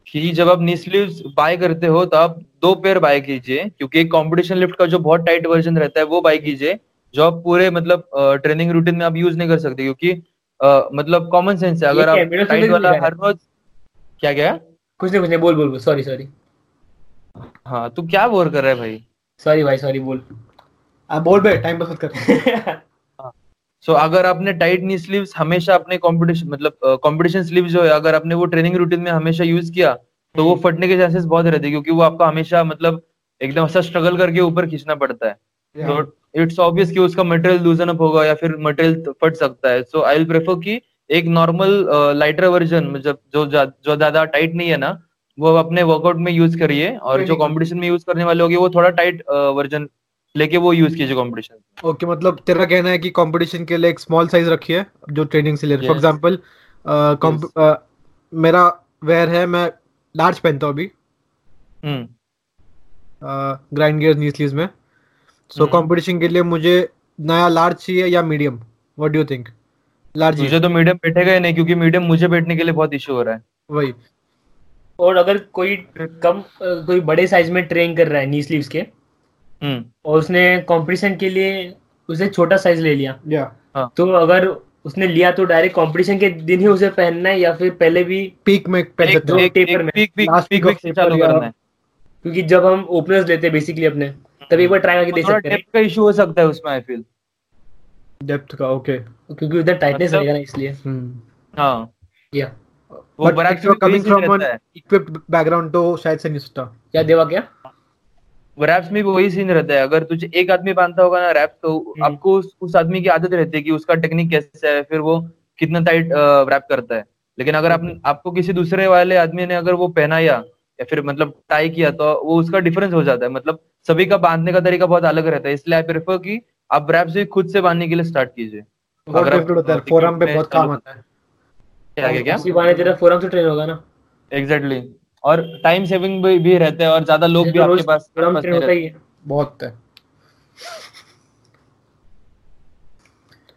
कि जब आप नी स्लीव्स बाय करते हो तो आप दो पेयर बाय कीजिए क्योंकि एक कंपटीशन लिफ्ट का जो बहुत टाइट वर्जन रहता है वो बाय कीजिए जो आप पूरे मतलब ट्रेनिंग रूटीन में आप यूज़ नहीं कर सकते क्योंकि अ, मतलब कॉमन सेंस है। अगर आप टाइट वाला हर रोज क्या क्या?
कुछ नहीं कुछ नहीं बोल बोल बोल सॉरी सॉरी
हाँ तू क्या बोर कर रहा है भाई?
सॉरी भाई सॉरी बोल।
आप बोल बे टाइम पास कर।
सो अगर आपने टाइट नी स्लीव्स हमेशा अपने कंपटीशन मतलब कंपटीशन स्लीव जो है अगर आपने वो ट्रेनिंग रूटीन में हमेशा यूज़ किया तो वो फटने के चांसेस बहुत रहते हैं क्योंकि वो आपका हमेशा मतलब एकदम ऐसा स्ट्रगल करके ऊपर खींचना पड़ता है। तो इट्स ऑब्वियस कि उसका मटेरियल लूजन अप होगा या फिर मटेरियल फट सकता है। सो आई विल प्रेफर कि एक नॉर्मल लाइटर वर्जन मतलब जो जो ज़्यादा टाइट नहीं है ना वो अपने वर्कआउट में यूज़ करिए और जो कंपटीशन में यूज़ करने वाले होंगे वो थोड़ा टाइट वर्जन लेके वो यूज़ कीजिए कंपटीशन
ओके मतलब तेरा कहना है कि कंपटीशन के लिए एक स्मॉल साइज़ रखिए जो ट्रेनिंग से ले फॉर एग्जांपल मेरा वेयर है मैं लार्ज पहनता हूँ अभी।
हम्म।
ग्राइंड गियर्स नी स्लीव्स में। सो
हम्म।
कंपटीशन के लिए मुझे नया लार्ज चाहिए या medium what do you think large
मुझे तो मीडियम बैठेगा ही नहीं क्योंकि मीडियम मुझे बैठने के लिए बहुत इशू हो रहा है।
वही।
और अगर कोई कम कोई बड़े साइज़ में ट्रेन कर रहा है नी स्लीव्स के
हम्म।
और उसने कंपटीशन के लिए उसने छोटा साइज़ ले लिया
या
तो अगर उसने लिया तो डायरेक्ट कंपटीशन के दिन ही उसे पहनना है या फिर पहले भी
पीक में पहन सकते हो।
एक
में,
peak peak
last
peak week से चालू करना है।
क्योंकि जब हम ओपनर्स लेते हैं बेसिकली अपने तब एक बार ट्राई करके देख सकते हैं।
डेप्थ का इशू हो सकता है उसमें आई फील
डेप्थ का ओके
क्योंकि उधर टाइटनेस
मतलब-
रहेगा ना इसलिए।
हाँ।
या
वो
you are coming from an equipped background तो शायद से सकता
क्या देवा क्या?
रैप्स में भी वही सीन रहता है। अगर तुझे एक आदमी बांधता होगा ना रैप तो
हम्म।
आपको उस, उस आदमी की आदत रहती है कि उसका टेक्निक कैसे है फिर वो कितना टाइट रैप करता है। लेकिन अगर आप आपको किसी दूसरे वाले आदमी ने अगर वो पहनाया या फिर मतलब टाई किया तो वो उसका डिफरेंस हो जाता है। मतलब सभी का बांधने का तरीका बहुत अलग रहता है इसलिए आई प्रेफर कि आप रैप से खुद से बांधने के लिए स्टार्ट कीजिए।
बहुत
अगर आप,
डिफरेंट होता फोरम पे बहुत काम आता है।
क्या क्या क्या?
बहाने तेरा फोरम से ट्रेन होगा ना।
एग्जैक्टली और टाइम सेविंग भी, भी रहता है और ज़्यादा लोग भी आपके पास
फोरम ट्रेन होता ही है।
बहुत है।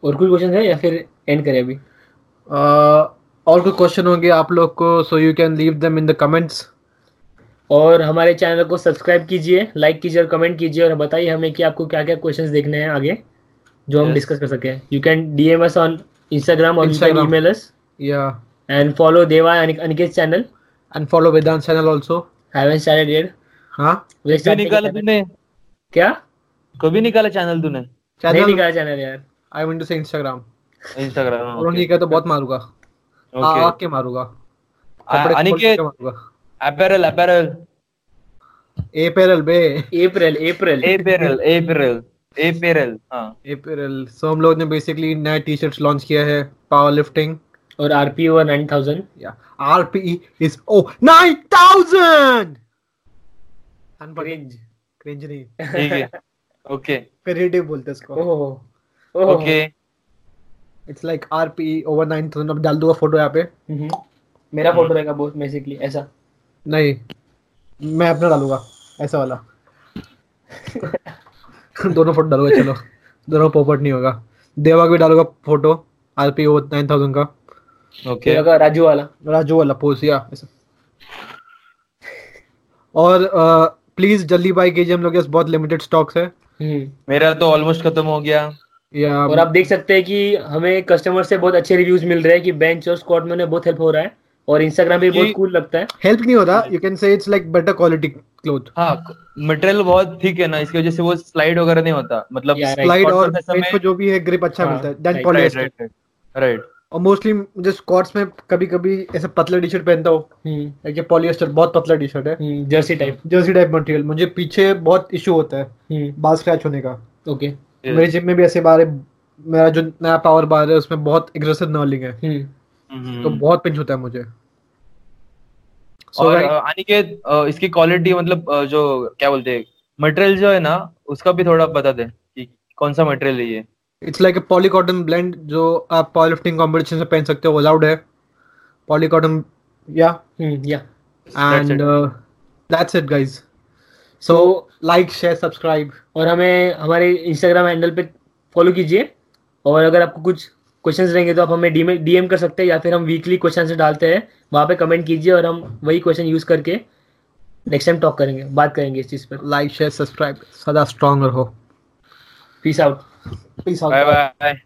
और कोई क्वेश्चन है या फिर एंड करें अभी?
Uh, और कोई क्वेश्चन होंगे आप लोग को so you can leave them in the comments
और हमारे चैनल को सब्सक्राइब कीजिए लाइक कीजिए और कमेंट कीजिए और बताइए हमें कि आपको क्या क्या क्वेश्चंस देखने हैं आगे जो हम
Yes.
डिस्कस कर सके। You can DM us on Instagram और. ईमेल अस
या
and follow Deva Aniket channel
and follow Vedant channel also
haven't started yet
हाँ
कभी निकाला तूने?
क्या?
कभी निकाला चैनल तूने?
नहीं
चैनल
निकाला चैनल यार।
I want to say Instagram
Instagram
और नहीं कहा तो बहुत मारूँगा।
ओके
मारूँगा। कपड़े खोल
अनिकेत
मारूँगा।
अपैरल अपैरल
अप्रैल बे
April April
apparel apparel apparel हाँ
अप्रैल सो हम लोग ने बेसिकली नया टी शर्ट्स लॉन्च किया है पावर लिफ्टिंग
और आरपी ओवर नाइन थाउज़ेंड
या RPE is O 9000
cringe
cringe नहीं.
ठीक है. ओके
क्रेडिटिव बोलते हैं इसको.
ओह.
Okay
it's like RPE over 9000 अब डाल दूँगा फ़ोटो यहाँ पे.
हम्म। मेरा फ़ोटो रहेगा बहुत बेसिकली ऐसा.
नहीं मैं अपना डालूँगा ऐसा वाला। दोनों फ़ोटो डालूँगा चलो। दोनों पोपट नहीं होगा। देवा का भी डालूँगा photo RP O nine thousand का।
ओके
का राजू वाला।
राजू वाला पोज या ऐसा। और प्लीज़ जल्दी बाई कीजिए हम लोग के बहुत लिमिटेड स्टॉक्स है।
हम्म।
मेरा तो ऑलमोस्ट खत्म हो गया।
या
और आप देख सकते हैं कि हमें कस्टमर से बहुत अच्छे रिव्यूज़ मिल रहे हैं कि बेंच और स्क्वाट में उन्हें बहुत हेल्प हो रहा है। और इंस्टाग्राम पे बहुत कूल लगता है।
हेल्प नहीं होता you can say it's like better quality cloth
हाँ मटेरियल बहुत थिक है ना इसकी वजह से वो स्लाइड वगैरह नहीं होता। मतलब
स्लाइड और पेज पे जो भी है ग्रिप अच्छा
हाँ,
मिलता है देन पॉलिएस्टर
राइट
और मोस्टली मुझे स्क्वाट्स में कभी कभी ऐसे पतला टी शर्ट पहनता हूँ।
हम्म।
ये पॉलिएस्टर बहुत पतला टी शर्ट है।
हम्म jersey type
jersey type material मुझे पीछे बहुत इशू होता है
हम्म।
बाल स्क्रैच होने का।
ओके
मेरे जिम में भी ऐसे बार है मेरा जो नया पावर बार है उसमें बहुत एग्रेसिव नर्लिंग है।
हम्म।
तो बहुत पिंच होता है मुझे। So,
और
like,
अनिकेत इसकी क्वालिटी मतलब जो क्या बोलते हैं मटेरियल जो है ना उसका भी थोड़ा बता दे कि कौन सा मटेरियल है ये।
It's like a poly cotton blend जो आप पावर लिफ्टिंग कॉम्पिटिशन में पहन सकते हो अलाउड है। पॉली कॉटन या
या
and that's it guys so like share subscribe
और हमें हमारे इंस्टाग्राम हैंडल पे फॉलो कीजिए। और अगर आपको कुछ क्वेश्चंस रहेंगे तो आप हमें डीएम कर सकते हैं या फिर हम वीकली क्वेश्चन डालते हैं। वहाँ पे कमेंट कीजिए और हम वही क्वेश्चन यूज़ करके नेक्स्ट टाइम टॉक करेंगे बात करेंगे इस चीज़ पर।
लाइक शेयर सब्सक्राइब सदा स्ट्रॉन्गर हो
peace out
peace
bye bye